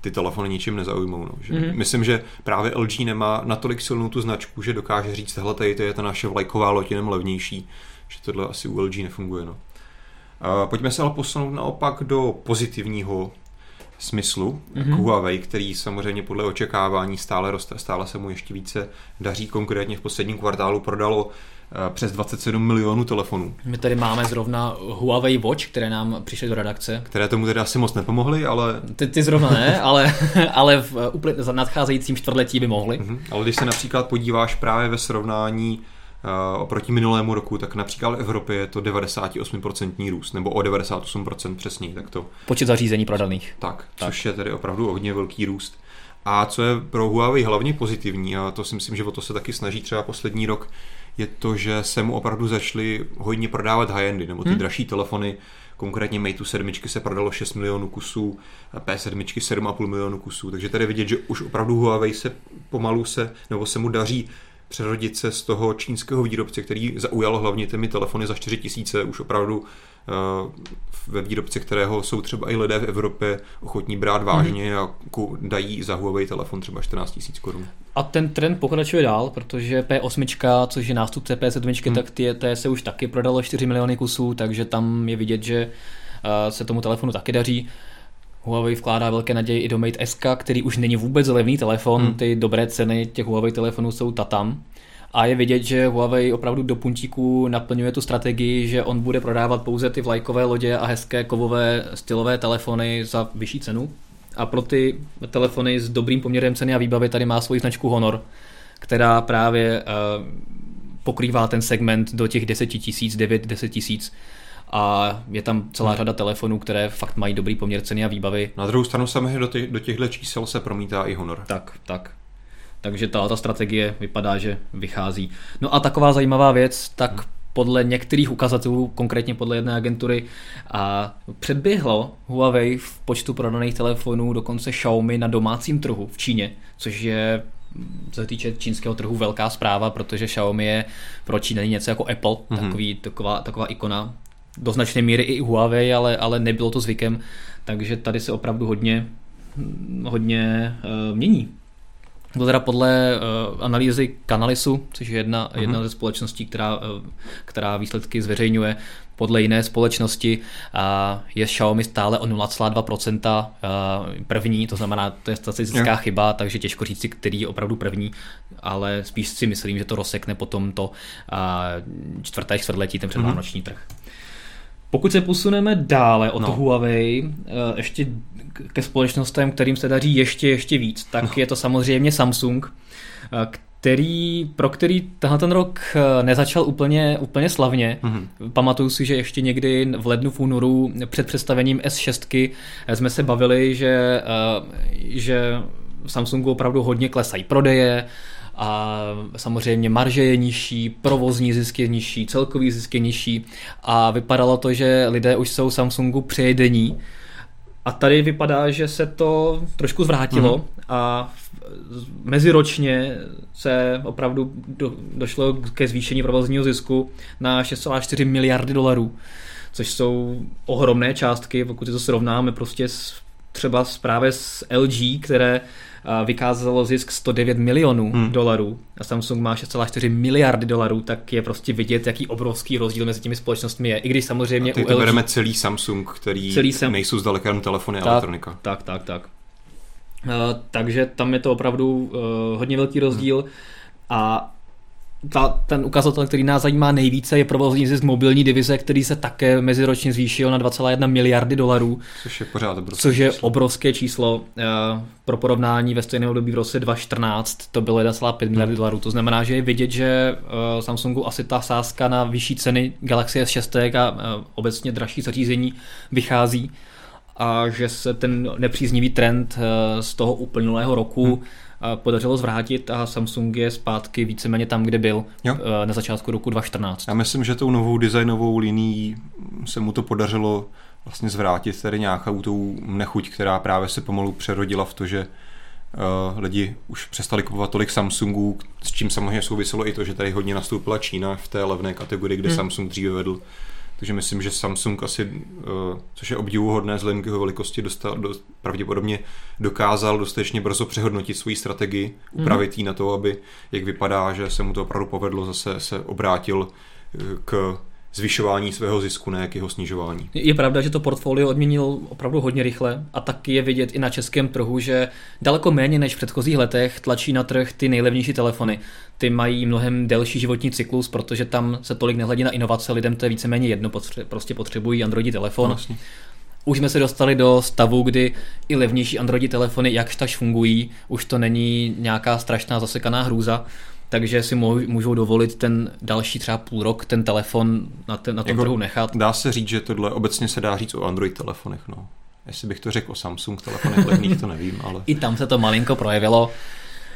ty telefony ničím nezaujmou. No. Že mm-hmm. Myslím, že právě LG nemá natolik silnou tu značku, že dokáže říct, hele, tady to je ta naše vlajková loď jenom levnější že tohle asi u LG nefunguje. No. Pojďme se ale posunout naopak do pozitivního smyslu mm-hmm. Huawei, který samozřejmě podle očekávání stále roste, stále se mu ještě více daří. Konkrétně v posledním kvartálu prodalo eh, přes 27 milionů telefonů. My tady máme zrovna Huawei Watch, které nám přišly do redakce. Které tomu tedy asi moc nepomohly, ale... Ty, ty zrovna ne, *laughs* ale, ale v úplně nadcházejícím čtvrtletí by mohly. Mm-hmm. Ale když se například podíváš právě ve srovnání oproti minulému roku, tak například v Evropě je to 98% růst, nebo o 98% přesněji. Tak to... Počet zařízení prodaných. Tak, tak, což je tedy opravdu hodně velký růst. A co je pro Huawei hlavně pozitivní, a to si myslím, že o to se taky snaží třeba poslední rok, je to, že se mu opravdu začaly hodně prodávat high-endy, nebo ty hmm. dražší telefony, konkrétně Mate 7 se prodalo 6 milionů kusů, P7 7,5 milionů kusů, takže tady vidět, že už opravdu Huawei se pomalu se, nebo se mu daří přerodit se z toho čínského výrobce, který zaujal hlavně těmi telefony za 4 tisíce, už opravdu uh, ve výrobce, kterého jsou třeba i lidé v Evropě ochotní brát vážně mm. a dají za Huawei telefon třeba 14 tisíc korun. A ten trend pokračuje dál, protože P8, což je nástupce P7, mm. tak ty, té se už taky prodalo 4 miliony kusů, takže tam je vidět, že uh, se tomu telefonu taky daří. Huawei vkládá velké naděje i do Mate SK, který už není vůbec levný telefon, hmm. ty dobré ceny těch Huawei telefonů jsou tatam. A je vidět, že Huawei opravdu do puntíku naplňuje tu strategii, že on bude prodávat pouze ty vlajkové lodě a hezké kovové stylové telefony za vyšší cenu. A pro ty telefony s dobrým poměrem ceny a výbavy tady má svoji značku Honor, která právě uh, pokrývá ten segment do těch 10 tisíc, 9-10 tisíc a je tam celá řada telefonů, které fakt mají dobrý poměr ceny a výbavy. Na druhou stranu samozřejmě do, těch, do těchto čísel se promítá i Honor. Tak, tak. Takže ta, ta strategie vypadá, že vychází. No a taková zajímavá věc, tak hmm podle některých ukazatelů, konkrétně podle jedné agentury, a předběhlo Huawei v počtu prodaných telefonů dokonce Xiaomi na domácím trhu v Číně, což je co se týče čínského trhu velká zpráva, protože Xiaomi je pro Číny něco jako Apple, mm-hmm. takový, taková, taková ikona, do značné míry i Huawei, ale, ale nebylo to zvykem, takže tady se opravdu hodně, hodně uh, mění. To teda podle uh, analýzy Canalisu, což je jedna, uh-huh. jedna ze společností, která, uh, která výsledky zveřejňuje, podle jiné společnosti uh, je Xiaomi stále o 0,2% uh, první, to znamená, to je statistická yeah. chyba, takže těžko říct si, který je opravdu první, ale spíš si myslím, že to rozsekne potom to uh, čtvrté čtvrtletí, ten předvánoční uh-huh. trh. Pokud se posuneme dále od no. Huawei, ještě ke společnostem, kterým se daří ještě, ještě víc, tak no. je to samozřejmě Samsung, eh, který, pro který tenhle ten rok eh, nezačal úplně, úplně slavně. Mm-hmm. Pamatuju si, že ještě někdy v lednu, v únoru před představením S6 eh, jsme se bavili, že, že Samsungu opravdu hodně klesají prodeje, a samozřejmě marže je nižší, provozní zisk je nižší, celkový zisk je nižší a vypadalo to, že lidé už jsou Samsungu přejedení a tady vypadá, že se to trošku zvrátilo mm-hmm. a meziročně se opravdu do, došlo ke zvýšení provozního zisku na 6,4 miliardy dolarů, což jsou ohromné částky, pokud si to srovnáme prostě s, třeba právě s LG, které vykázalo zisk 109 milionů hmm. dolarů a Samsung má 6,4 miliardy dolarů, tak je prostě vidět, jaký obrovský rozdíl mezi těmi společnostmi je. I když samozřejmě a teď u LG... bereme celý Samsung, který celý sem... nejsou zdaleka jenom telefony a elektronika. Tak, tak, tak. Uh, takže tam je to opravdu uh, hodně velký rozdíl hmm. a ta, ten ukazatel, který nás zajímá nejvíce, je provozní zisk mobilní divize, který se také meziročně zvýšil na 2,1 miliardy dolarů. Což je pořád obrovské Což je číslo. obrovské číslo. Eh, pro porovnání ve stejném období v roce 2014 to bylo 1,5 miliardy hmm. dolarů. To znamená, že je vidět, že eh, Samsungu asi ta sázka na vyšší ceny Galaxy S6 a eh, obecně dražší zařízení vychází a že se ten nepříznivý trend z toho uplynulého roku hmm podařilo zvrátit a Samsung je zpátky víceméně tam, kde byl jo. Eh, na začátku roku 2014. Já myslím, že tou novou designovou linií se mu to podařilo vlastně zvrátit tady nějakou tou nechuť, která právě se pomalu přerodila v to, že uh, lidi už přestali kupovat tolik Samsungů, s čím samozřejmě souviselo i to, že tady hodně nastoupila Čína v té levné kategorii, kde hmm. Samsung dříve vedl takže myslím, že Samsung asi, eh, což je obdivuhodné vzhledem k jeho velikosti, dostal, do, pravděpodobně dokázal dostatečně brzo přehodnotit svoji strategii, mhm. upravit ji na to, aby, jak vypadá, že se mu to opravdu povedlo, zase se obrátil eh, k zvyšování svého zisku, ne k jeho snižování. Je pravda, že to portfolio odměnil opravdu hodně rychle a taky je vidět i na českém trhu, že daleko méně než v předchozích letech tlačí na trh ty nejlevnější telefony. Ty mají mnohem delší životní cyklus, protože tam se tolik nehledí na inovace, lidem to je víceméně jedno, prostě potřebují Android telefon. Vlastně. Už jsme se dostali do stavu, kdy i levnější Android telefony jakž taž fungují, už to není nějaká strašná zasekaná hrůza takže si můžou dovolit ten další třeba půl rok ten telefon na, ten, na tom jako trhu nechat. Dá se říct, že tohle obecně se dá říct o Android telefonech, no. Jestli bych to řekl o Samsung telefonech levných, to nevím, ale... *laughs* I tam se to malinko projevilo.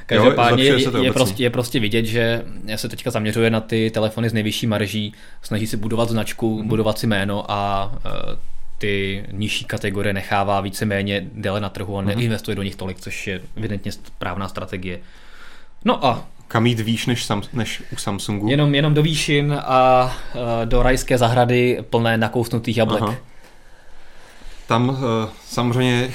Každopádně jo, je, je, prostě, je prostě vidět, že se teďka zaměřuje na ty telefony s nejvyšší marží, snaží si budovat značku, mm. budovat si jméno a uh, ty nižší kategorie nechává víceméně déle na trhu a mhm. neinvestuje do nich tolik, což je evidentně správná strategie. No a kam jít výš než, sam, než u Samsungu? Jenom, jenom do výšin a uh, do rajské zahrady plné nakousnutých jablek. Aha. Tam uh, samozřejmě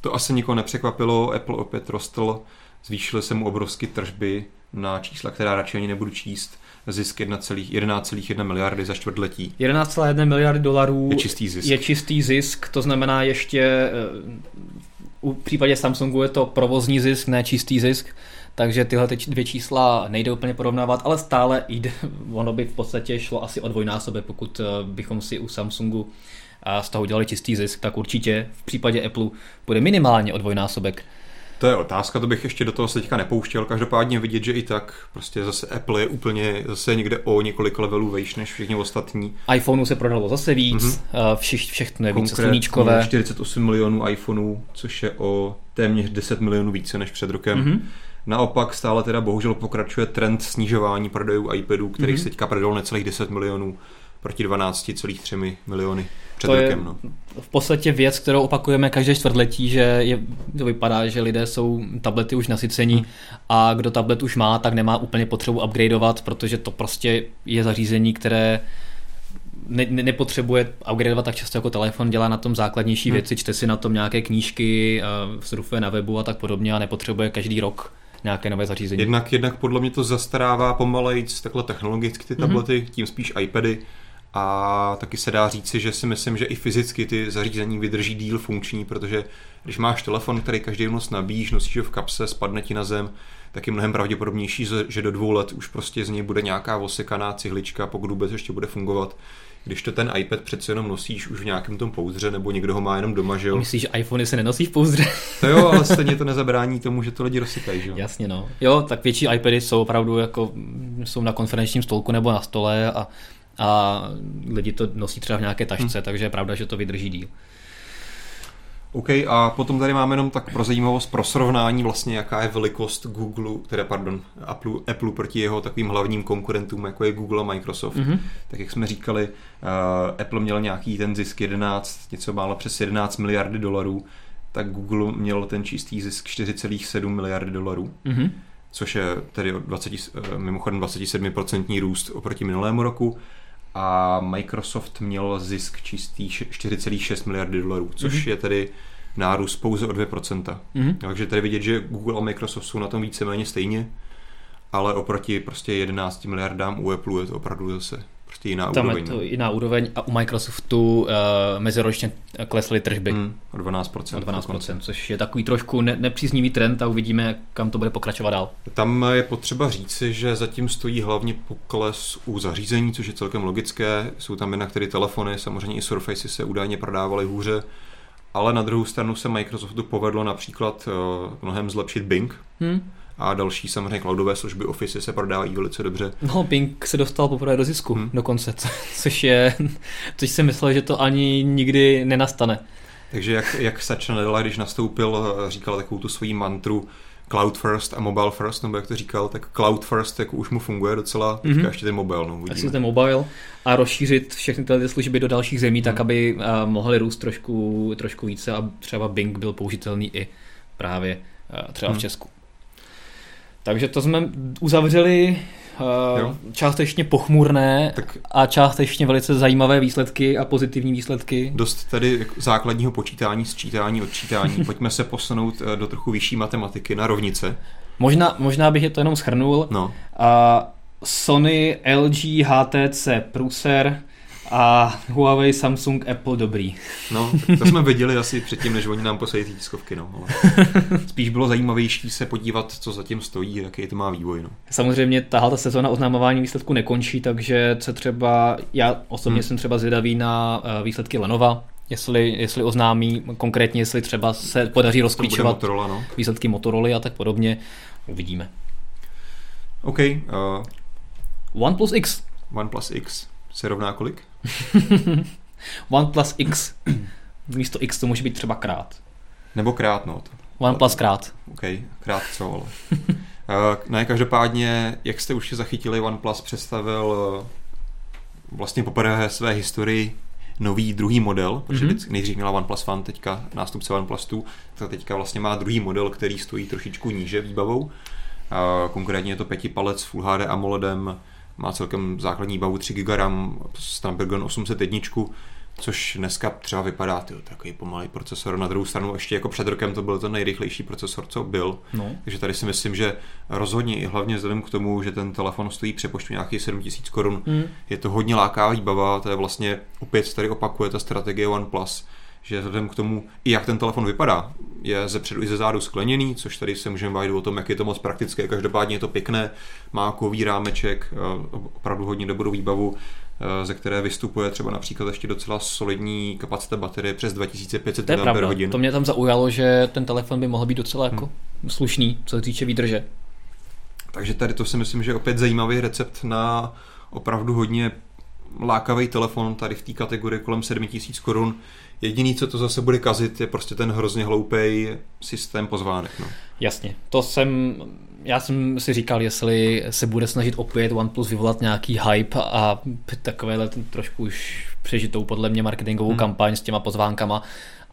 to asi nikoho nepřekvapilo, Apple opět rostl, zvýšily se mu obrovsky tržby na čísla, která radši ani nebudu číst, zisk 11,1 miliardy za čtvrtletí. 11,1 miliardy dolarů je čistý zisk. Je čistý zisk, to znamená ještě u případě Samsungu je to provozní zisk, ne čistý zisk takže tyhle dvě čísla nejde úplně porovnávat, ale stále jde, *laughs* ono by v podstatě šlo asi o dvojnásobek, pokud eh, bychom si u Samsungu a z toho udělali čistý zisk, tak určitě v případě Apple bude minimálně o dvojnásobek. To je otázka, to bych ještě do toho se teďka nepouštěl. Každopádně vidět, že i tak prostě zase Apple je úplně zase někde o několik levelů vejš než všichni ostatní. iPhoneu se prodalo zase víc, mm-hmm. Vši, všechno je více sluníčkové. 48 milionů iPhoneů, což je o téměř 10 milionů více než před rokem. Mm-hmm. Naopak stále teda bohužel pokračuje trend snižování prodejů iPadů, který mm-hmm. se teďka prodal necelých 10 milionů proti 12,3 miliony před to rokem. No. v podstatě věc, kterou opakujeme každé čtvrtletí, že je, to vypadá, že lidé jsou tablety už nasycení hmm. a kdo tablet už má, tak nemá úplně potřebu upgradeovat, protože to prostě je zařízení, které ne, ne, nepotřebuje upgradeovat tak často jako telefon, dělá na tom základnější hmm. věci, čte si na tom nějaké knížky, surfuje na webu a tak podobně a nepotřebuje každý rok nějaké nové zařízení. Jednak, jednak podle mě to zastarává pomalejc takhle technologicky ty tablety, mm-hmm. tím spíš iPady. A taky se dá říci, že si myslím, že i fyzicky ty zařízení vydrží díl funkční, protože když máš telefon, který každý noc nabíjíš, nosíš ho v kapse, spadne ti na zem, tak je mnohem pravděpodobnější, že do dvou let už prostě z něj bude nějaká osekaná cihlička, pokud vůbec ještě bude fungovat když to ten iPad přece jenom nosíš už v nějakém tom pouzdře, nebo někdo ho má jenom doma, že jo? Myslíš, že iPhony se nenosí v pouzdře? To jo, ale *laughs* stejně to nezabrání tomu, že to lidi rozsykají, že jo? Jasně, no. Jo, tak větší iPady jsou opravdu jako, jsou na konferenčním stolku nebo na stole a, a lidi to nosí třeba v nějaké tašce, hmm. takže je pravda, že to vydrží díl. OK, a potom tady máme jenom tak pro zajímavost, pro srovnání vlastně, jaká je velikost Google, teda pardon, Apple, Apple proti jeho takovým hlavním konkurentům, jako je Google a Microsoft. Mm-hmm. Tak jak jsme říkali, uh, Apple měl nějaký ten zisk 11, něco málo přes 11 miliardy dolarů, tak Google měl ten čistý zisk 4,7 miliardy dolarů. Mm-hmm což je tedy 20, eh, mimochodem 27% růst oproti minulému roku a Microsoft měl zisk čistý 4,6 miliardy dolarů, což mm-hmm. je tedy nárůst pouze o 2%. Mm-hmm. Takže tady vidět, že Google a Microsoft jsou na tom víceméně stejně, ale oproti prostě 11 miliardám u Apple je to opravdu zase prostě jiná Tam úroveň. je to jiná úroveň a u Microsoftu uh, meziročně klesly tržby. Hmm, o 12%. O 12%, což je takový trošku ne- nepříznivý trend a uvidíme, kam to bude pokračovat dál. Tam je potřeba říci, že zatím stojí hlavně pokles u zařízení, což je celkem logické. Jsou tam jinak tedy telefony, samozřejmě i Surface se údajně prodávaly hůře, ale na druhou stranu se Microsoftu povedlo například uh, mnohem zlepšit Bing. Hmm a další samozřejmě cloudové služby Office se prodávají velice dobře. No, Ping se dostal poprvé do zisku hmm. dokonce, což je, což si myslel, že to ani nikdy nenastane. Takže jak, jak Satya Nadella, když nastoupil, říkal takovou tu svoji mantru Cloud first a mobile first, nebo jak to říkal, tak cloud first jako už mu funguje docela, teďka mm-hmm. ještě ten mobile. No, Asi ten mobile a rozšířit všechny tyhle služby do dalších zemí, mm. tak mhm. aby uh, mohly růst trošku, trošku více a třeba Bing byl použitelný i právě uh, třeba mm. v mhm. Česku. Takže to jsme uzavřeli uh, částečně pochmurné tak a částečně velice zajímavé výsledky a pozitivní výsledky. Dost tedy základního počítání, sčítání, odčítání. *laughs* Pojďme se posunout eh, do trochu vyšší matematiky na rovnice. Možná, možná bych je to jenom schrnul. No. Uh, Sony, LG, HTC, Pruser, a Huawei, Samsung, Apple dobrý. No, to jsme viděli asi předtím, než oni nám posadí tiskovky, no. Ale spíš bylo zajímavější se podívat, co zatím stojí, jaký to má vývoj, no. Samozřejmě tahle ta sezóna oznamování výsledku nekončí, takže se třeba, já osobně hmm. jsem třeba zvědavý na eh, výsledky Lenova, jestli, jestli oznámí, konkrétně jestli třeba se podaří rozklíčovat Motorola, no. výsledky Motorola a tak podobně, uvidíme. OK. Uh, OnePlus X. OnePlus X se rovná kolik? *laughs* OnePlus X. Místo X to může být třeba krát. Nebo krát, no. OnePlus krát. OK, krát co, ale. *laughs* uh, ne, každopádně, jak jste už zachytili, OnePlus představil uh, vlastně poprvé své historii nový druhý model, protože mm-hmm. nejdřív měla OnePlus One, teďka nástupce OnePlus 2, tak teďka vlastně má druhý model, který stojí trošičku níže výbavou. Uh, konkrétně je to pětipalec Full HD AMOLEDem, má celkem základní bavu 3 GB RAM, Snapdragon 801, což dneska třeba vypadá tyjo, takový pomalý procesor. Na druhou stranu ještě jako před rokem to byl ten nejrychlejší procesor, co byl. No. Takže tady si myslím, že rozhodně i hlavně vzhledem k tomu, že ten telefon stojí přepočtu nějakých 7000 korun, mm. je to hodně lákavá výbava, to je vlastně opět tady opakuje ta strategie OnePlus, že vzhledem k tomu, i jak ten telefon vypadá, je ze předu i ze zádu skleněný, což tady se můžeme bavit o tom, jak je to moc praktické. Každopádně je to pěkné, má kový rámeček, eh, opravdu hodně dobrou výbavu, eh, ze které vystupuje třeba například ještě docela solidní kapacita baterie přes 2500 to je mAh. To mě tam zaujalo, že ten telefon by mohl být docela jako hmm. slušný, co se týče výdrže. Takže tady to si myslím, že je opět zajímavý recept na opravdu hodně lákavý telefon tady v té kategorii kolem 7000 korun. Jediný, co to zase bude kazit, je prostě ten hrozně hloupý systém pozvánek. No. Jasně, to jsem, já jsem si říkal, jestli se bude snažit opět OnePlus vyvolat nějaký hype a takovéhle trošku už přežitou podle mě marketingovou hmm. kampaň s těma pozvánkama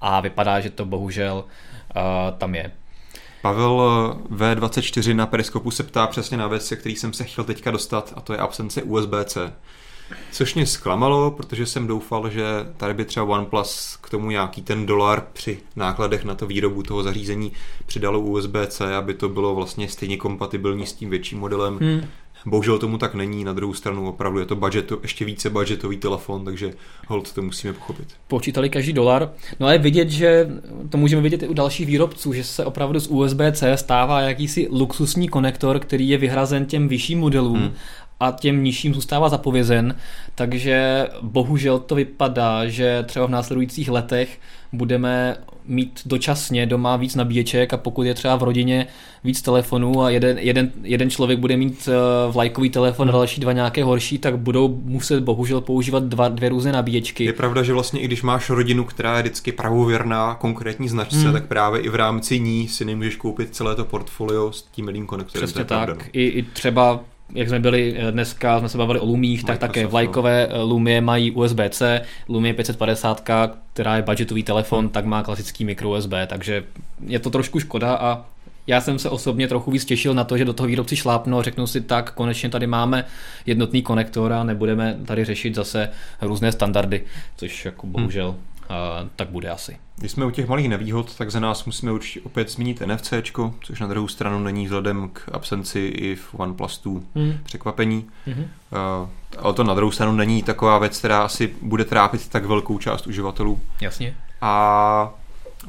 a vypadá, že to bohužel uh, tam je. Pavel eh, V24 na Periskopu se ptá přesně na věc, se který jsem se chtěl teďka dostat a to je absence USB-C. Což mě zklamalo, protože jsem doufal, že tady by třeba OnePlus k tomu nějaký ten dolar při nákladech na to výrobu toho zařízení přidalo USB-C, aby to bylo vlastně stejně kompatibilní s tím větším modelem. Hmm. Bohužel tomu tak není, na druhou stranu opravdu je to budget, ještě více budgetový telefon, takže hold to musíme pochopit. Počítali každý dolar. No a je vidět, že to můžeme vidět i u dalších výrobců, že se opravdu z USB-C stává jakýsi luxusní konektor, který je vyhrazen těm vyšším modelům hmm a těm nižším zůstává zapovězen, takže bohužel to vypadá, že třeba v následujících letech budeme mít dočasně doma víc nabíječek a pokud je třeba v rodině víc telefonů a jeden, jeden, jeden člověk bude mít uh, vlajkový telefon a další dva nějaké horší, tak budou muset bohužel používat dva, dvě různé nabíječky. Je pravda, že vlastně i když máš rodinu, která je vždycky pravověrná konkrétní značce, hmm. tak právě i v rámci ní si nemůžeš koupit celé to portfolio s tím jedním konektorem. Přesně tak. Pravda, no. I, I třeba jak jsme byli eh, dneska, jsme se bavili o Lumích, tak také vlajkové eh, Lumie mají USB-C, Lumie 550, která je budgetový telefon, hmm. tak má klasický micro USB, takže je to trošku škoda a já jsem se osobně trochu víc těšil na to, že do toho výrobci šlápnou a řeknou si tak, konečně tady máme jednotný konektor a nebudeme tady řešit zase různé standardy, což jako bohužel hmm tak bude asi. Když jsme u těch malých nevýhod, tak za nás musíme určitě opět zmínit NFC, což na druhou stranu není vzhledem k absenci i v OnePlus 2 hmm. překvapení. Hmm. ale to na druhou stranu není taková věc, která asi bude trápit tak velkou část uživatelů. Jasně. A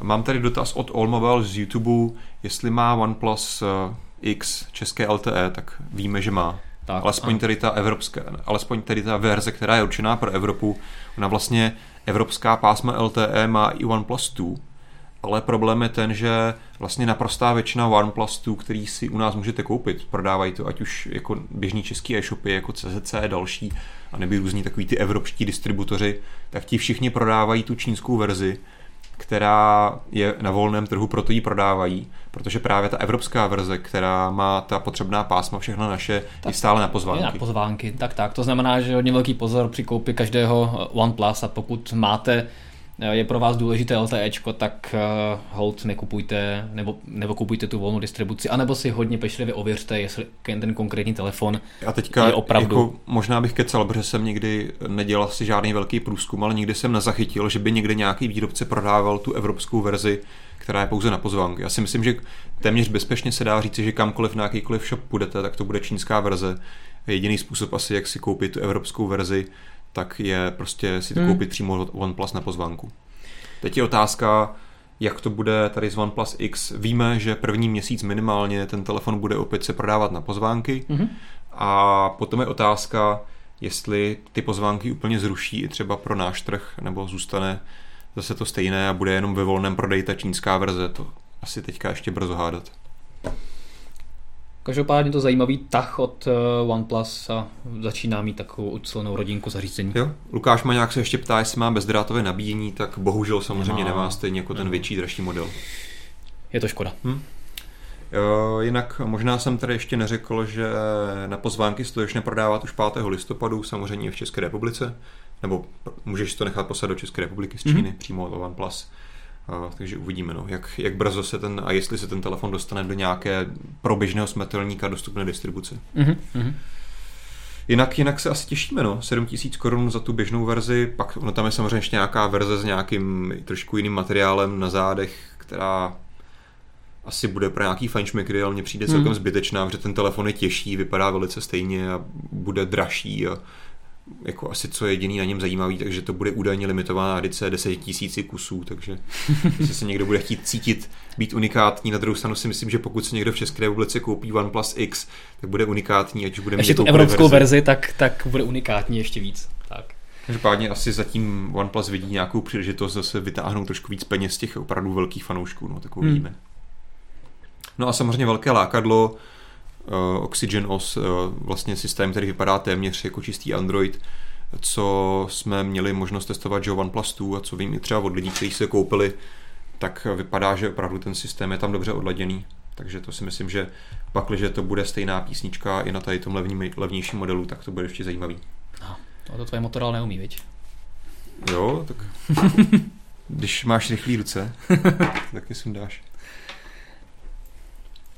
mám tady dotaz od Allmobile z YouTube, jestli má OnePlus eh, X české LTE, tak víme, že má. Tak, alespoň tedy ta evropská, alespoň tedy ta verze, která je určená pro Evropu, ona vlastně evropská pásma LTE má i OnePlus 2, ale problém je ten, že vlastně naprostá většina OnePlus 2, který si u nás můžete koupit, prodávají to ať už jako běžný český e-shopy, jako CZC a další, a nebo různí takový ty evropští distributoři, tak ti všichni prodávají tu čínskou verzi, která je na volném trhu, proto ji prodávají, protože právě ta evropská verze, která má ta potřebná pásma, všechno naše, tak, je stále na pozvánky. Je na pozvánky, tak tak. To znamená, že hodně velký pozor při koupi každého OnePlus a pokud máte je pro vás důležité LTE, tak uh, hold nekupujte, nebo, nebo kupujte tu volnou distribuci, anebo si hodně pečlivě ověřte, jestli ten konkrétní telefon A teďka je opravdu... Jako, možná bych kecal, protože jsem nikdy nedělal si žádný velký průzkum, ale nikdy jsem nezachytil, že by někde nějaký výrobce prodával tu evropskou verzi, která je pouze na pozvánky. Já si myslím, že téměř bezpečně se dá říct, že kamkoliv na jakýkoliv shop půjdete, tak to bude čínská verze. Jediný způsob asi, jak si koupit tu evropskou verzi, tak je prostě si to hmm. koupit přímo od OnePlus na pozvánku. Teď je otázka, jak to bude tady z OnePlus X. Víme, že první měsíc minimálně ten telefon bude opět se prodávat na pozvánky hmm. a potom je otázka, jestli ty pozvánky úplně zruší i třeba pro náš trh, nebo zůstane zase to stejné a bude jenom ve volném prodeji ta čínská verze. To asi teďka ještě brzo hádat. Každopádně to zajímavý tah od uh, OnePlus a začíná mít takovou ucelenou rodinku zařízení. Jo. Lukáš má nějak se ještě ptá, jestli má bezdrátové nabíjení, tak bohužel samozřejmě nemá, nemá stejně jako ten větší, dražší model. Je to škoda. Hm? Jinak možná jsem tady ještě neřekl, že na pozvánky se to ještě neprodávat už 5. listopadu, samozřejmě v České republice, nebo můžeš to nechat poslat do České republiky z Číny, mm-hmm. přímo od OnePlus. Uh, takže uvidíme, no, jak, jak brzo se ten, a jestli se ten telefon dostane do nějaké pro běžného smetelníka dostupné distribuce. Mm-hmm. Jinak, jinak se asi těšíme, no. 7000 korun za tu běžnou verzi, pak ono tam je samozřejmě ještě nějaká verze s nějakým trošku jiným materiálem na zádech, která asi bude pro nějaký fajnšmekry, ale mně přijde celkem hmm. zbytečná, protože ten telefon je těžší, vypadá velice stejně a bude dražší a jako asi co je jediný na něm zajímavý, takže to bude údajně limitovaná edice 10 tisíci kusů, takže *laughs* jestli se někdo bude chtít cítit být unikátní, na druhou stranu si myslím, že pokud se někdo v České republice koupí OnePlus X, tak bude unikátní, ať už bude ještě mít tu evropskou verzi, verzi tak, tak bude unikátní ještě víc. Tak. Každopádně asi zatím OnePlus vidí nějakou příležitost zase vytáhnout trošku víc peněz z těch opravdu velkých fanoušků, no tak uvidíme. Hmm. No a samozřejmě velké lákadlo, uh, Oxygen OS, uh, vlastně systém, který vypadá téměř jako čistý Android, co jsme měli možnost testovat, že OnePlus 2 a co vím i třeba od lidí, kteří se koupili, tak vypadá, že opravdu ten systém je tam dobře odladěný. Takže to si myslím, že pak, že to bude stejná písnička i na tady tom levní, levnějším modelu, tak to bude ještě zajímavý. No, to tvoje Motorola neumí, viď? Jo, tak *laughs* když máš rychlý ruce, tak je sundáš.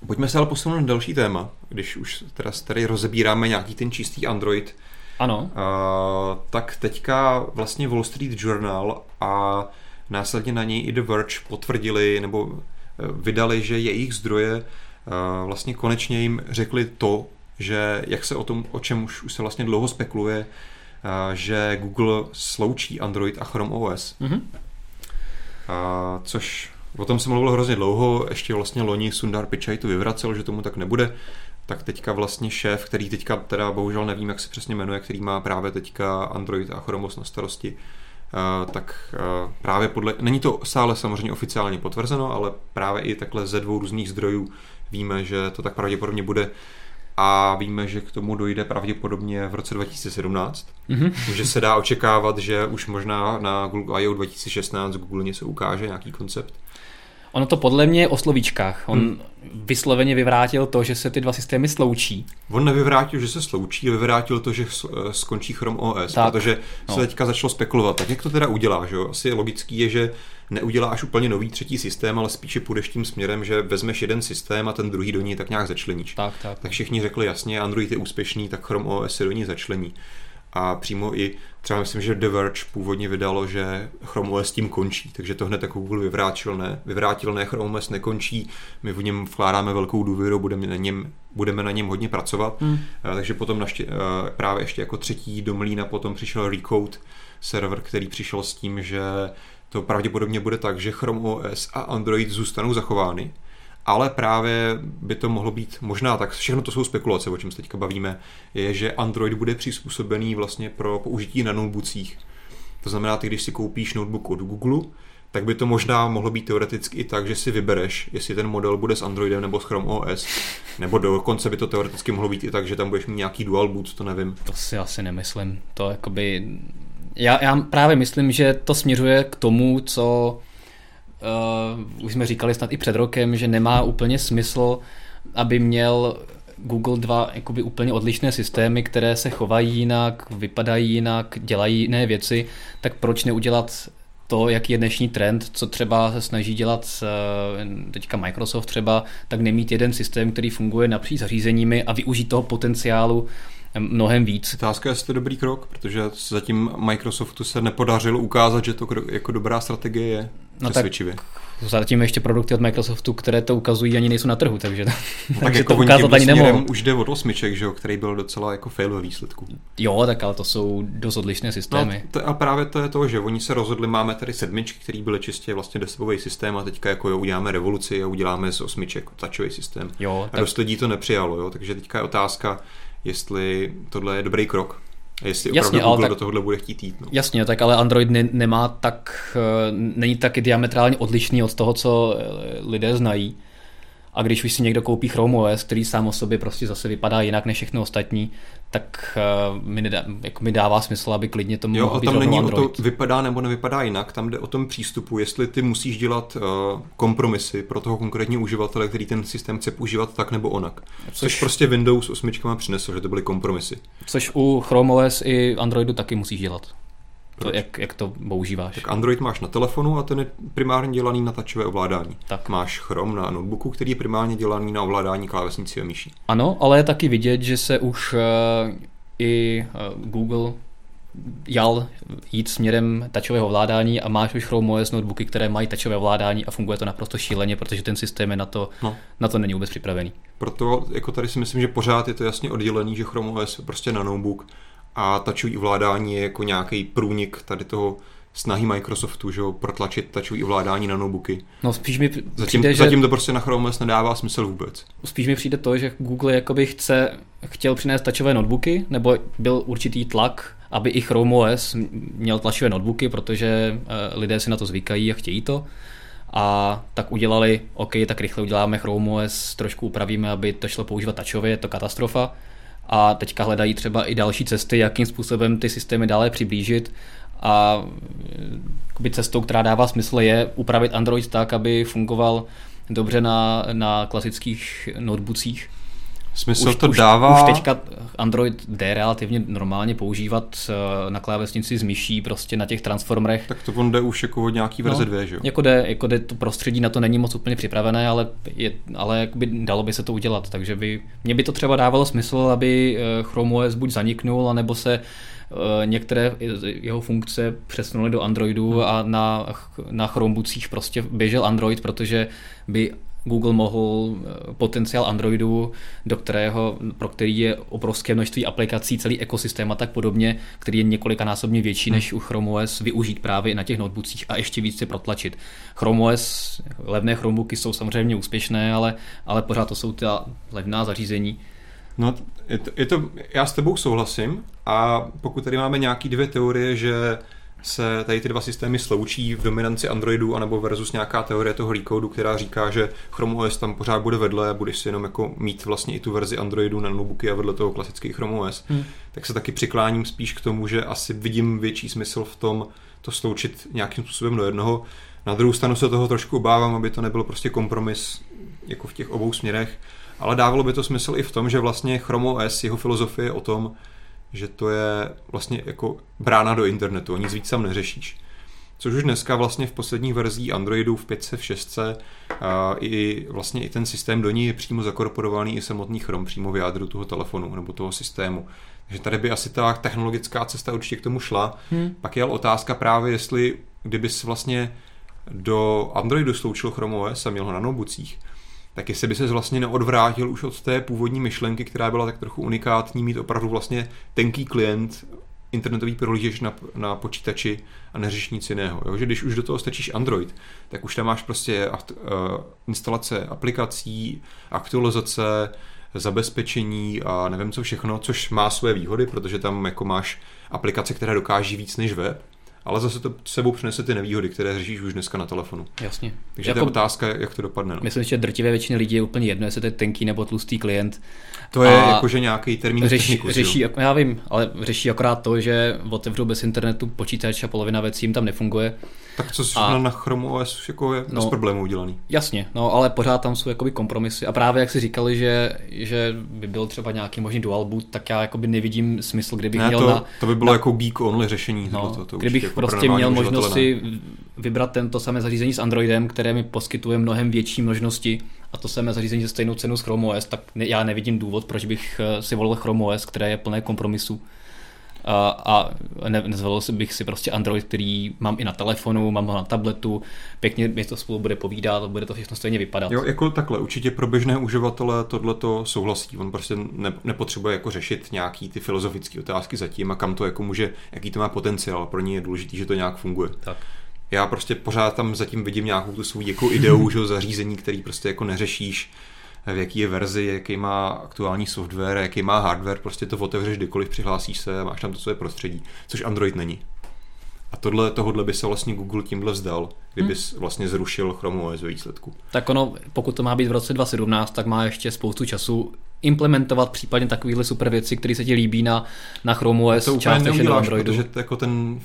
Pojďme se ale posunout na další téma, když už teda tady rozebíráme nějaký ten čistý Android. Ano. Uh, tak teďka vlastně Wall Street Journal a následně na něj i The Verge potvrdili nebo eh, vydali, že jejich zdroje uh, vlastně konečně jim řekli to, že jak se o tom, o čem už, už se vlastně dlouho spekuluje, uh, že Google sloučí Android a Chrome OS. Mm-hmm. Uh, což O tom se mluvilo hrozně dlouho, ještě vlastně loni Sundar Pichai to vyvracel, že tomu tak nebude, tak teďka vlastně šéf, který teďka teda bohužel nevím, jak se přesně jmenuje, který má právě teďka Android a Chromos na starosti, Uh, tak uh, právě podle, není to stále samozřejmě oficiálně potvrzeno, ale právě i takhle ze dvou různých zdrojů víme, že to tak pravděpodobně bude a víme, že k tomu dojde pravděpodobně v roce 2017. Mm-hmm. Takže se dá očekávat, že už možná na Google I.O. 2016 Google něco ukáže, nějaký koncept. Ono to podle mě je o slovíčkách. On hmm. vysloveně vyvrátil to, že se ty dva systémy sloučí. On nevyvrátil, že se sloučí, vyvrátil to, že eh, skončí Chrome OS, tak, protože no. se teďka začalo spekulovat. Tak jak to teda udělá? Že? Asi logický je, že neuděláš úplně nový třetí systém, ale spíše půjdeš tím směrem, že vezmeš jeden systém a ten druhý do něj tak nějak začleníš. Tak, tak. tak všichni řekli jasně, Android je úspěšný, tak Chrome OS se do něj začlení a přímo i třeba myslím, že The Verge původně vydalo, že Chrome OS tím končí, takže to hned jako Google vyvrátil, ne, vyvrátil, ne, Chrome OS nekončí, my v něm vkládáme velkou důvěru, budeme na něm, budeme na něm hodně pracovat, hmm. takže potom naště, právě ještě jako třetí do mlína potom přišel Recode server, který přišel s tím, že to pravděpodobně bude tak, že Chrome OS a Android zůstanou zachovány, ale právě by to mohlo být možná tak, všechno to jsou spekulace, o čem se teďka bavíme, je, že Android bude přizpůsobený vlastně pro použití na notebookcích. To znamená, ty když si koupíš notebook od Google, tak by to možná mohlo být teoreticky i tak, že si vybereš, jestli ten model bude s Androidem nebo s Chrome OS, nebo dokonce by to teoreticky mohlo být i tak, že tam budeš mít nějaký dual boot, to nevím. To si asi nemyslím. To jakoby... Já, já právě myslím, že to směřuje k tomu, co uh, už jsme říkali snad i před rokem, že nemá úplně smysl, aby měl Google dva jakoby úplně odlišné systémy, které se chovají jinak, vypadají jinak, dělají jiné věci, tak proč neudělat to, jaký je dnešní trend, co třeba se snaží dělat eh, teďka Microsoft třeba, tak nemít jeden systém, který funguje napříč zařízeními a využít toho potenciálu mnohem víc. Otázka je, jestli to dobrý krok, protože zatím Microsoftu se nepodařilo ukázat, že to jako dobrá strategie je. No tak zatím ještě produkty od Microsoftu, které to ukazují, ani nejsou na trhu, takže, *laughs* no, tak takže jako to ukázat ani nemohou. Už jde od osmiček, že jo, který byl docela jako fail ve výsledku. Jo, tak ale to jsou dost odlišné systémy. No, to, a právě to je to, že oni se rozhodli, máme tady sedmičky, který byly čistě vlastně deskový systém a teďka jako jo, uděláme revoluci a uděláme z osmiček tačový systém. Jo, tak... A dost lidí to nepřijalo, jo, takže teďka je otázka, jestli tohle je dobrý krok. A jestli jasně, Google tak, do tohohle bude chtít jít. No. Jasně, tak ale Android ne, nemá tak, eh, není tak diametrálně odlišný od toho, co eh, lidé znají. A když už si někdo koupí Chrome OS, který sám o sobě prostě zase vypadá jinak než všechno ostatní, tak uh, mi, nedá, jako mi dává smysl, aby klidně to mohl být tam není Android. o to vypadá nebo nevypadá jinak, tam jde o tom přístupu, jestli ty musíš dělat uh, kompromisy pro toho konkrétního uživatele, který ten systém chce používat tak nebo onak. Což, což prostě Windows 8 přinesl, že to byly kompromisy. Což u Chrome OS i Androidu taky musíš dělat. To, jak, jak to používáš. Tak Android máš na telefonu a ten je primárně dělaný na tačové ovládání. Tak. Máš Chrome na notebooku, který je primárně dělaný na ovládání klávesnicí a myší. Ano, ale je taky vidět, že se už uh, i uh, Google jal jít směrem tačového ovládání a máš už Chrome OS notebooky, které mají tačové ovládání a funguje to naprosto šíleně, protože ten systém je na to, no. na to není vůbec připravený. Proto jako tady si myslím, že pořád je to jasně oddělený, že Chrome OS je prostě na notebook a tačový ovládání je jako nějaký průnik tady toho snahy Microsoftu, že jo, protlačit tačový ovládání na notebooky. No spíš mi přijde, zatím, že... zatím to prostě na Chrome OS nedává smysl vůbec. Spíš mi přijde to, že Google jakoby chce, chtěl přinést tačové notebooky, nebo byl určitý tlak, aby i Chrome OS měl tlačové notebooky, protože uh, lidé si na to zvykají a chtějí to. a tak udělali, OK, tak rychle uděláme Chrome OS, trošku upravíme, aby to šlo používat tačově, je to katastrofa. A teďka hledají třeba i další cesty, jakým způsobem ty systémy dále přiblížit. A cestou, která dává smysl, je upravit Android tak, aby fungoval dobře na, na klasických notebookích Smysl už, to dává. Už teďka Android jde relativně normálně používat eh, na klávesnici s myší prostě na těch transformerech. Tak to on jde už jako od nějaký verze no, 2, že jo? Jako jde, jako jde, to prostředí na to není moc úplně připravené, ale, je, ale jakoby dalo by se to udělat, takže by, mě by to třeba dávalo smysl, aby eh, Chrome OS buď zaniknul, anebo se eh, některé jeho funkce přesunuly do Androidu hmm. a na, na Chromebookích prostě běžel Android, protože by Google mohl eh, potenciál Androidu, do kterého, pro který je obrovské množství aplikací, celý ekosystém a tak podobně, který je několikanásobně větší než u Chrome OS, využít právě na těch notebookích a ještě více protlačit. Chrome OS, levné Chromebooky jsou samozřejmě úspěšné, ale, ale pořád to jsou ta levná zařízení. No, je to, je to, já s tebou souhlasím a pokud tady máme nějaký dvě teorie, že se tady ty dva systémy sloučí v dominanci Androidu anebo versus nějaká teorie toho recodeu, která říká, že Chrome OS tam pořád bude vedle a budeš si jenom jako mít vlastně i tu verzi Androidu na notebooky a vedle toho klasický Chrome OS, hmm. tak se taky přikláním spíš k tomu, že asi vidím větší smysl v tom to sloučit nějakým způsobem do jednoho. Na druhou stranu se toho trošku obávám, aby to nebyl prostě kompromis jako v těch obou směrech, ale dávalo by to smysl i v tom, že vlastně Chrome OS, jeho filozofie je o tom, že to je vlastně jako brána do internetu, nic víc tam neřešíš. Což už dneska vlastně v posledních verzích Androidu v 5, v 6 a i vlastně i ten systém do ní je přímo zakorporovaný i samotný Chrome přímo v jádru toho telefonu nebo toho systému. Takže tady by asi ta technologická cesta určitě k tomu šla. Hmm. Pak je ale otázka právě, jestli kdyby vlastně do Androidu sloučil Chrome OS a měl ho na notebookích, tak jestli by se vlastně neodvrátil už od té původní myšlenky, která byla tak trochu unikátní, mít opravdu vlastně tenký klient, internetový prohlížeč na, na počítači a neřeš nic jiného. Jo? Že když už do toho stačíš Android, tak už tam máš prostě uh, instalace aplikací, aktualizace, zabezpečení a nevím co všechno, což má své výhody, protože tam jako máš aplikace, které dokáží víc než web, ale zase to sebou přinese ty nevýhody, které řešíš už dneska na telefonu. Jasně. Takže jako, to je otázka, jak to dopadne. No. Myslím, že drtivé většině lidí je úplně jedno, jestli to je tenký nebo tlustý klient. To je jakože nějaký termín řeší, techniku, řeší, jo? já vím, ale řeší akorát to, že otevřou bez internetu počítač a polovina věcí jim tam nefunguje. Tak co a, na Chrome OS jako je no, bez problémů udělaný. Jasně, no ale pořád tam jsou jakoby kompromisy. A právě jak si říkali, že, že by byl třeba nějaký možný dual boot, tak já jakoby nevidím smysl, kdybych ne, měl to, na... to by bylo na, jako geek only řešení. No, to, to kdybych jako prostě měl možnost si vybrat tento samé zařízení s Androidem, které mi poskytuje mnohem větší možnosti a to samé zařízení za stejnou cenu s Chrome OS, tak ne, já nevidím důvod, proč bych eh, si volil Chrome OS, které je plné kompromisů a, a ne, nezvolil bych si prostě Android, který mám i na telefonu, mám ho na tabletu, pěkně mi to spolu bude povídat, bude to všechno stejně vypadat. Jo, jako takhle, určitě pro běžné uživatele tohle to souhlasí, on prostě ne, nepotřebuje jako řešit nějaký ty filozofické otázky zatím a kam to jako může, jaký to má potenciál, pro ně je důležité, že to nějak funguje. Tak. Já prostě pořád tam zatím vidím nějakou tu svou jako ideu, *laughs* že zařízení, který prostě jako neřešíš, v jaký je verzi, jaký má aktuální software, jaký má hardware, prostě to otevřeš kdykoliv, přihlásíš se a máš tam to své prostředí, což Android není. A tohle, tohodle by se vlastně Google tímhle vzdal, kdyby hmm. vlastně zrušil Chrome OS ve výsledku. Tak ono, pokud to má být v roce 2017, tak má ještě spoustu času implementovat případně takovéhle super věci, které se ti líbí na, na Chrome OS, to částečně na Androidu. Protože jako ten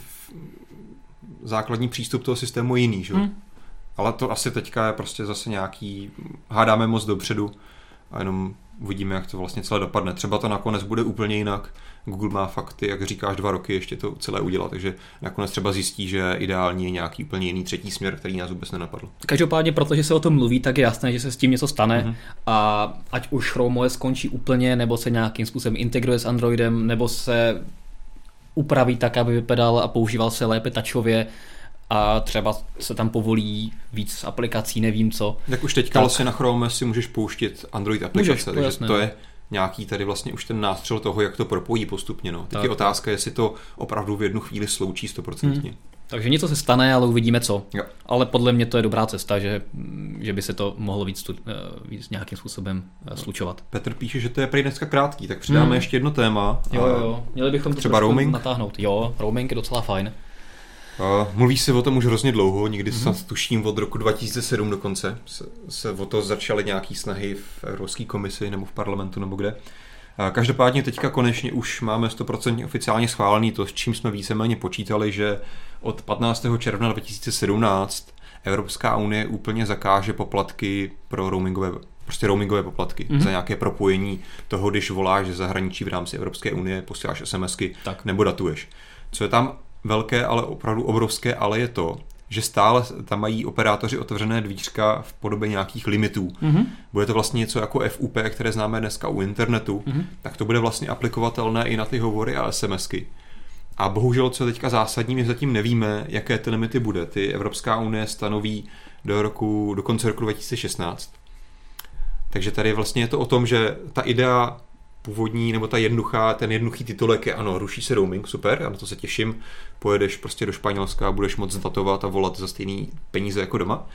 základní přístup toho systému je jiný, že? Hmm. Ale to asi teďka je prostě zase nějaký, hádáme moc dopředu a jenom uvidíme, jak to vlastně celé dopadne. Třeba to nakonec bude úplně jinak. Google má fakty, jak říkáš, dva roky ještě to celé udělat, takže nakonec třeba zjistí, že ideální je nějaký úplně jiný třetí směr, který nás vůbec nenapadl. Každopádně, protože se o tom mluví, tak je jasné, že se s tím něco stane mm-hmm. a ať už Chrome OS skončí úplně, nebo se nějakým způsobem integruje s Androidem, nebo se upraví tak, aby vypadal a používal se lépe tačově, a třeba se tam povolí víc aplikací, nevím co. Jak už teďka tak. vlastně na Chrome si můžeš pouštět Android aplikace, můžeš, to takže jasné, to je nějaký tady vlastně už ten nástřel toho, jak to propojí postupně. No. Teď tak. je otázka, jestli to opravdu v jednu chvíli sloučí stoprocentně. Hmm. Takže něco se stane, ale uvidíme co. Jo. Ale podle mě to je dobrá cesta, že, že by se to mohlo víc, eh, víc nějakým způsobem eh, slučovat. Petr píše, že to je prý dneska krátký, tak přidáme hmm. ještě jedno téma. Jo, jo, měli bychom to třeba roaming natáhnout. Jo, roaming je docela fajn. Mluví se o tom už hrozně dlouho, někdy mm-hmm. snad tuším od roku 2007 dokonce. Se, se o to začaly nějaký snahy v Evropské komisi nebo v parlamentu nebo kde. Každopádně teďka konečně už máme 100% oficiálně schválený to, s čím jsme víceméně počítali, že od 15. června 2017 Evropská unie úplně zakáže poplatky pro roamingové prostě roamingové poplatky mm-hmm. za nějaké propojení toho, když voláš ze zahraničí v rámci Evropské unie, posíláš SMSky tak. nebo datuješ. Co je tam velké, ale opravdu obrovské, ale je to, že stále tam mají operátoři otevřené dvířka v podobě nějakých limitů. Mm-hmm. Bude to vlastně něco jako FUP, které známe dneska u internetu, mm-hmm. tak to bude vlastně aplikovatelné i na ty hovory a SMSky. A bohužel, co teďka zásadní, my zatím nevíme, jaké ty limity bude. Ty Evropská unie stanoví do, roku, do konce roku 2016. Takže tady vlastně je to o tom, že ta idea původní, nebo ta jednoduchá, ten jednoduchý titulek je ano, ruší se roaming, super, já na to se těším, pojedeš prostě do Španělska a budeš moc datovat a volat za stejný peníze jako doma.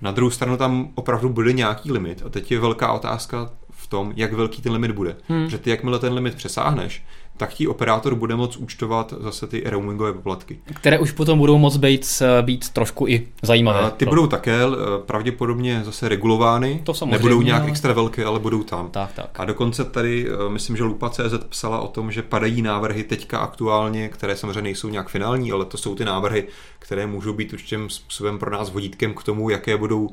Na druhou stranu tam opravdu bude nějaký limit a teď je velká otázka v tom, jak velký ten limit bude. Hmm. Že ty, jakmile ten limit přesáhneš, tak ti operátor bude moc účtovat zase ty roamingové poplatky. Které už potom budou moc být, být trošku i zajímavé. A ty pro... budou také eh, pravděpodobně zase regulovány. To samozřejmě. Nebudou nějak extra velké, ale budou tam. Tak, tak. A dokonce tady, eh, myslím, že Lupa.cz psala o tom, že padají návrhy teďka aktuálně, které samozřejmě nejsou nějak finální, ale to jsou ty návrhy, které můžou být určitým způsobem pro nás vodítkem k tomu, jaké budou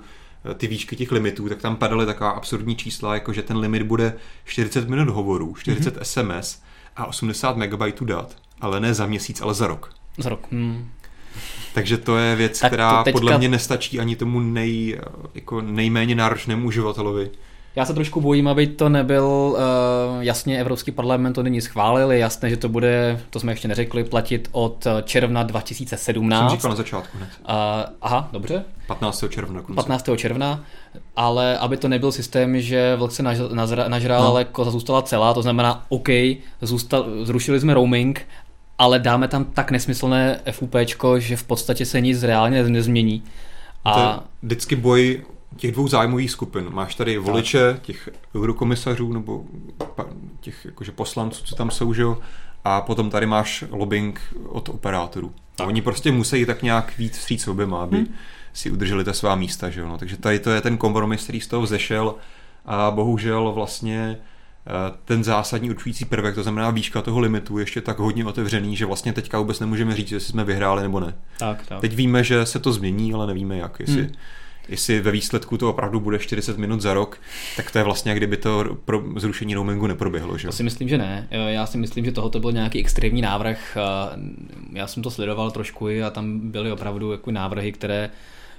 eh, ty výšky těch limitů, tak tam padaly taková absurdní čísla, jako že ten limit bude 40 minut hovorů, 40 mm-hmm. SMS, a 80 MB dat, ale ne za měsíc, ale za rok. Za rok. Hmm. Takže to je věc, tak která teďka... podle mě nestačí ani tomu nej, jako nejméně náročnému uživatelovi. Já se trošku bojím, aby to nebyl, uh, jasně Evropský parlament to nyní schválil, je jasné, že to bude, to jsme ještě neřekli, platit od června 2017. Jsem říkal na začátku hned. Uh, aha, dobře. 15. června. Konce. 15. června, ale aby to nebyl systém, že vlk se nažral, no. ale koza zůstala celá, to znamená, OK, zůstal, zrušili jsme roaming, ale dáme tam tak nesmyslné FUP, že v podstatě se nic reálně nezmění. A... To je vždycky boj těch dvou zájmových skupin. Máš tady voliče těch eurokomisařů nebo těch jakože poslanců, co tam jsou, že jo? a potom tady máš lobbying od operátorů. Tak. Oni prostě musí tak nějak víc vstříc oběma, aby hmm. si udrželi ta svá místa. Že jo? No, takže tady to je ten kompromis, který z toho vzešel a bohužel vlastně eh, ten zásadní určující prvek, to znamená výška toho limitu, ještě tak hodně otevřený, že vlastně teďka vůbec nemůžeme říct, jestli jsme vyhráli nebo ne. Tak, tak. Teď víme, že se to změní, ale nevíme jak. Jestli, hmm jestli ve výsledku to opravdu bude 40 minut za rok, tak to je vlastně, kdyby to pro zrušení roamingu neproběhlo. Že? To si myslím, že ne. Já si myslím, že tohoto byl nějaký extrémní návrh. Já jsem to sledoval trošku a tam byly opravdu jako návrhy, které,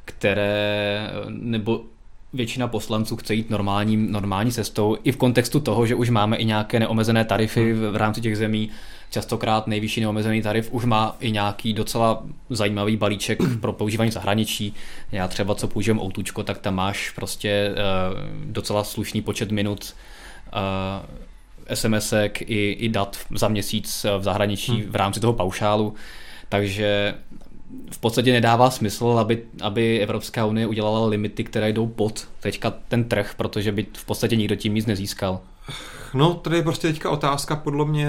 které nebo většina poslanců chce jít normální, normální cestou, i v kontextu toho, že už máme i nějaké neomezené tarify v, v rámci těch zemí, častokrát nejvyšší neomezený tarif už má i nějaký docela zajímavý balíček *clears throat* pro používání zahraničí. Já třeba, co používám Outučko, tak tam máš prostě uh, docela slušný počet minut eh, SMSek i, i dat za měsíc v zahraničí hmm. v rámci toho paušálu. Takže v podstatě nedává smysl, aby, aby Evropská unie udělala limity, které jdou pod teďka ten trh, protože by v podstatě nikdo tím nic nezískal. No, tady je prostě teďka otázka podle mě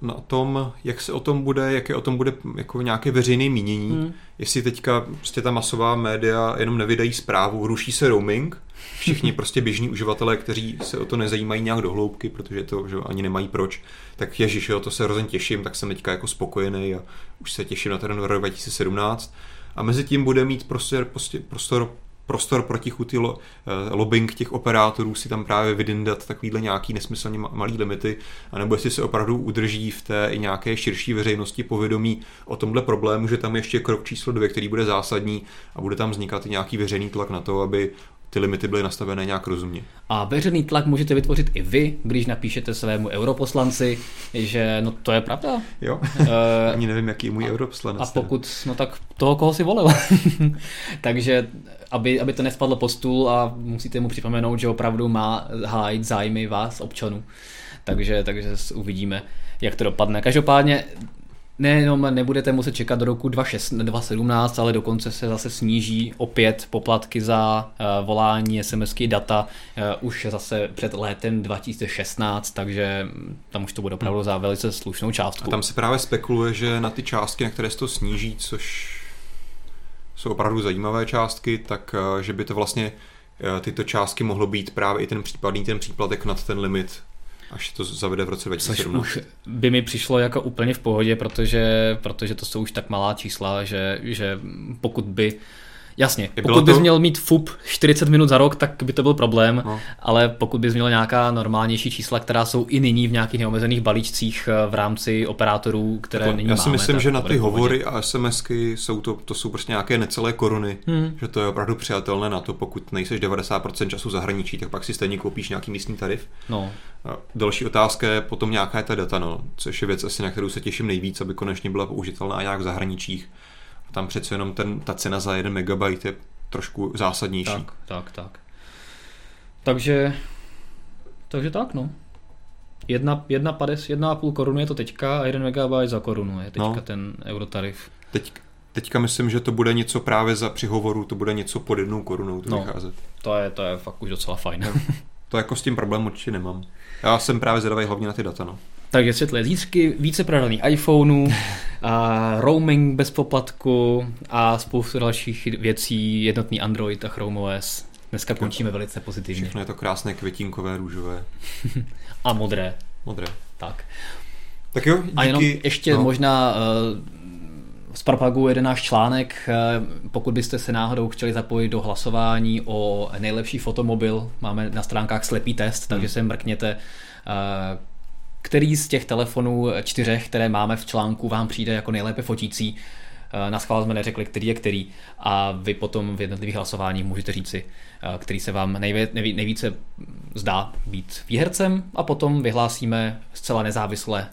na tom, jak se o tom bude, jaké o tom bude jako nějaké veřejné mínění. Hmm. Jestli teďka prostě ta masová média jenom nevydají zprávu, ruší se roaming, všichni *laughs* prostě běžní uživatelé, kteří se o to nezajímají nějak do hloubky, protože to že ani nemají proč, tak ježiš, jo, to se hrozně těším, tak jsem teďka jako spokojený a už se těším na ten rok 2017. A mezi tím bude mít prostě, prostě prostor prostor pro chuty lo, eh, lobbying těch operátorů si tam právě vydindat takovýhle nějaký nesmyslně malý limity, anebo jestli se opravdu udrží v té i nějaké širší veřejnosti povědomí o tomhle problému, že tam ještě krok číslo dvě, který bude zásadní a bude tam vznikat i nějaký veřejný tlak na to, aby ty limity byly nastavené nějak rozumně. A veřejný tlak můžete vytvořit i vy, když napíšete svému europoslanci, že no to je pravda. Jo, uh, *laughs* ani nevím, jaký je můj europoslanec. A pokud, no tak toho, koho si volil. *laughs* Takže aby, aby to nespadlo po stůl a musíte mu připomenout, že opravdu má hájit zájmy vás, občanů. Takže, takže uvidíme, jak to dopadne. Každopádně Ne, no, nebudete muset čekat do roku 2017, ale dokonce se zase sníží opět poplatky za uh, volání, SMSky, data uh, už zase před létem 2016, takže tam už to bude opravdu za velice slušnou částku. A tam se právě spekuluje, že na ty částky, na které se to sníží, což jsou opravdu zajímavé částky, tak uh, že by to vlastně tyto částky mohlo být právě i ten případný ten příplatek nad ten limit až to zavede v roce 2017. Což už by mi přišlo jako úplně v pohodě, protože, protože to jsou už tak malá čísla, že, že pokud by Jasně, pokud to... bys měl mít FUP 40 minut za rok, tak by to byl problém, no. ale pokud bys měl nějaká normálnější čísla, která jsou i nyní v nějakých neomezených balíčcích eh, v rámci operátorů, které jako, nyní Já si máme, myslím, že na ty hovory a SMSky jsou to, to jsou prostě nějaké necelé koruny, hmm. že to je opravdu přijatelné na to, pokud nejseš 90% času zahraničí, tak pak si stejně koupíš nějaký místní tarif. No. Další otázka je potom nějaká je ta data, no, což je věc asi, na kterou se těším nejvíc, aby konečně byla použitelná nějak v zahraničích tam přece jenom ten, ta cena za 1 MB je trošku zásadnější. Tak, tak, tak. Takže, takže tak, no. Jedna, jedna, pades, jedna a půl koruny je to teďka a 1 MB za korunu je teďka no. ten eurotarif. Teď, teďka myslím, že to bude něco právě za přihovoru, to bude něco pod jednou korunou to no, vycházet. To je, to je fakt už docela fajn. to jako s tím problém určitě nemám. Já jsem právě zvědavý hlavně na ty data, no. Takže světlé zítřky, více prodaných iPhoneů, *laughs* a roaming bez poplatku a spoustu dalších věcí, jednotný Android a Chrome OS. Dneska končíme velice pozitivně. Všechno je to krásné květinkové, růžové. *laughs* a modré. Modré. Tak. Tak jo, díky. A jenom ještě no. možná uh, z propagu jeden náš článek, uh, pokud byste se náhodou chtěli zapojit do hlasování o nejlepší fotomobil, máme na stránkách slepý test, takže hmm. se mrkněte uh, který z těch telefonů čtyřech, které máme v článku, vám přijde jako nejlépe fotící. Eh, na schvál jsme neřekli, který je který a vy potom v jednotlivých hlasováních můžete říci, eh, který se vám nejvíce zdá být výhercem a potom vyhlásíme zcela nezávisle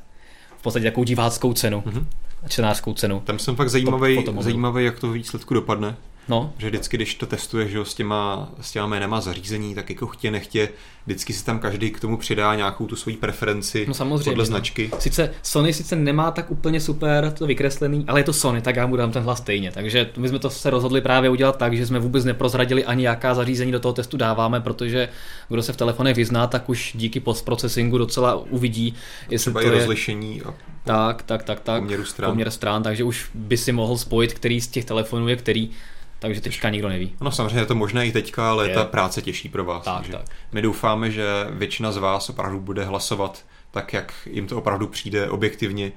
v podstatě takovou diváckou cenu, mm-hmm. čtenářskou cenu. Tam jsem fakt zajímavý, zajímavý, jak to výsledku dopadne. No. Že vždycky, když to testuješ že, s, těma, s těma jménama zařízení, tak jako chtě nechtě, vždycky si tam každý k tomu přidá nějakou tu svoji preferenci no, samozřejmě, podle no. značky. Sice Sony sice nemá tak úplně super to vykreslený, ale je to Sony, tak já mu dám ten hlas stejně. Takže my jsme to se rozhodli právě udělat tak, že jsme vůbec neprozradili ani jaká zařízení do toho testu dáváme, protože kdo se v telefonech vyzná, tak už díky postprocesingu docela uvidí, jestli Třeba to je rozlišení a tak, tak, tak, tak, poměr stran. poměr stran, takže už by si mohl spojit, který z těch telefonů je který takže teďka nikdo neví. No samozřejmě je to možné i teďka, ale je. ta práce těžší pro vás. Tak, tak. My doufáme, že většina z vás opravdu bude hlasovat tak, jak jim to opravdu přijde objektivně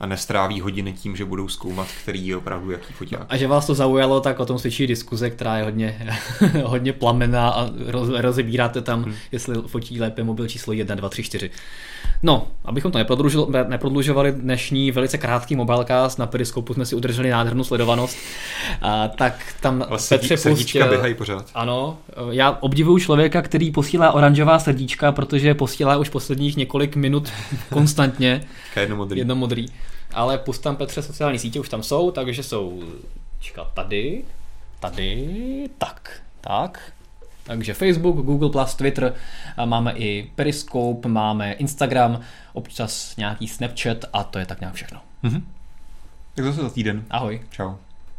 a nestráví hodiny tím, že budou zkoumat, který je opravdu jaký foťák. A že vás to zaujalo, tak o tom svědčí diskuze, která je hodně, *laughs* hodně plamená a roz, rozebíráte tam, hmm. jestli fotí lépe mobil číslo 1, 2, 3, 4. No, abychom to neprodlužovali, dnešní velice krátký mobilecast, na periskopu jsme si udrželi nádhernou sledovanost, a, tak tam Ale Petře srdíčka běhají pořád. Ano, já obdivuju člověka, který posílá oranžová srdíčka, protože posílá už posledních několik minut *laughs* konstantně. jedno modrý. Jedno modrý. Ale pust tam Petře sociální sítě, už tam jsou, takže jsou čekat tady, tady, tak, tak, takže Facebook, Google+, Twitter, máme i Periscope, máme Instagram, občas nějaký Snapchat a to je tak nějak všechno. Mm-hmm. Tak zase za týden. Ahoj. Čau.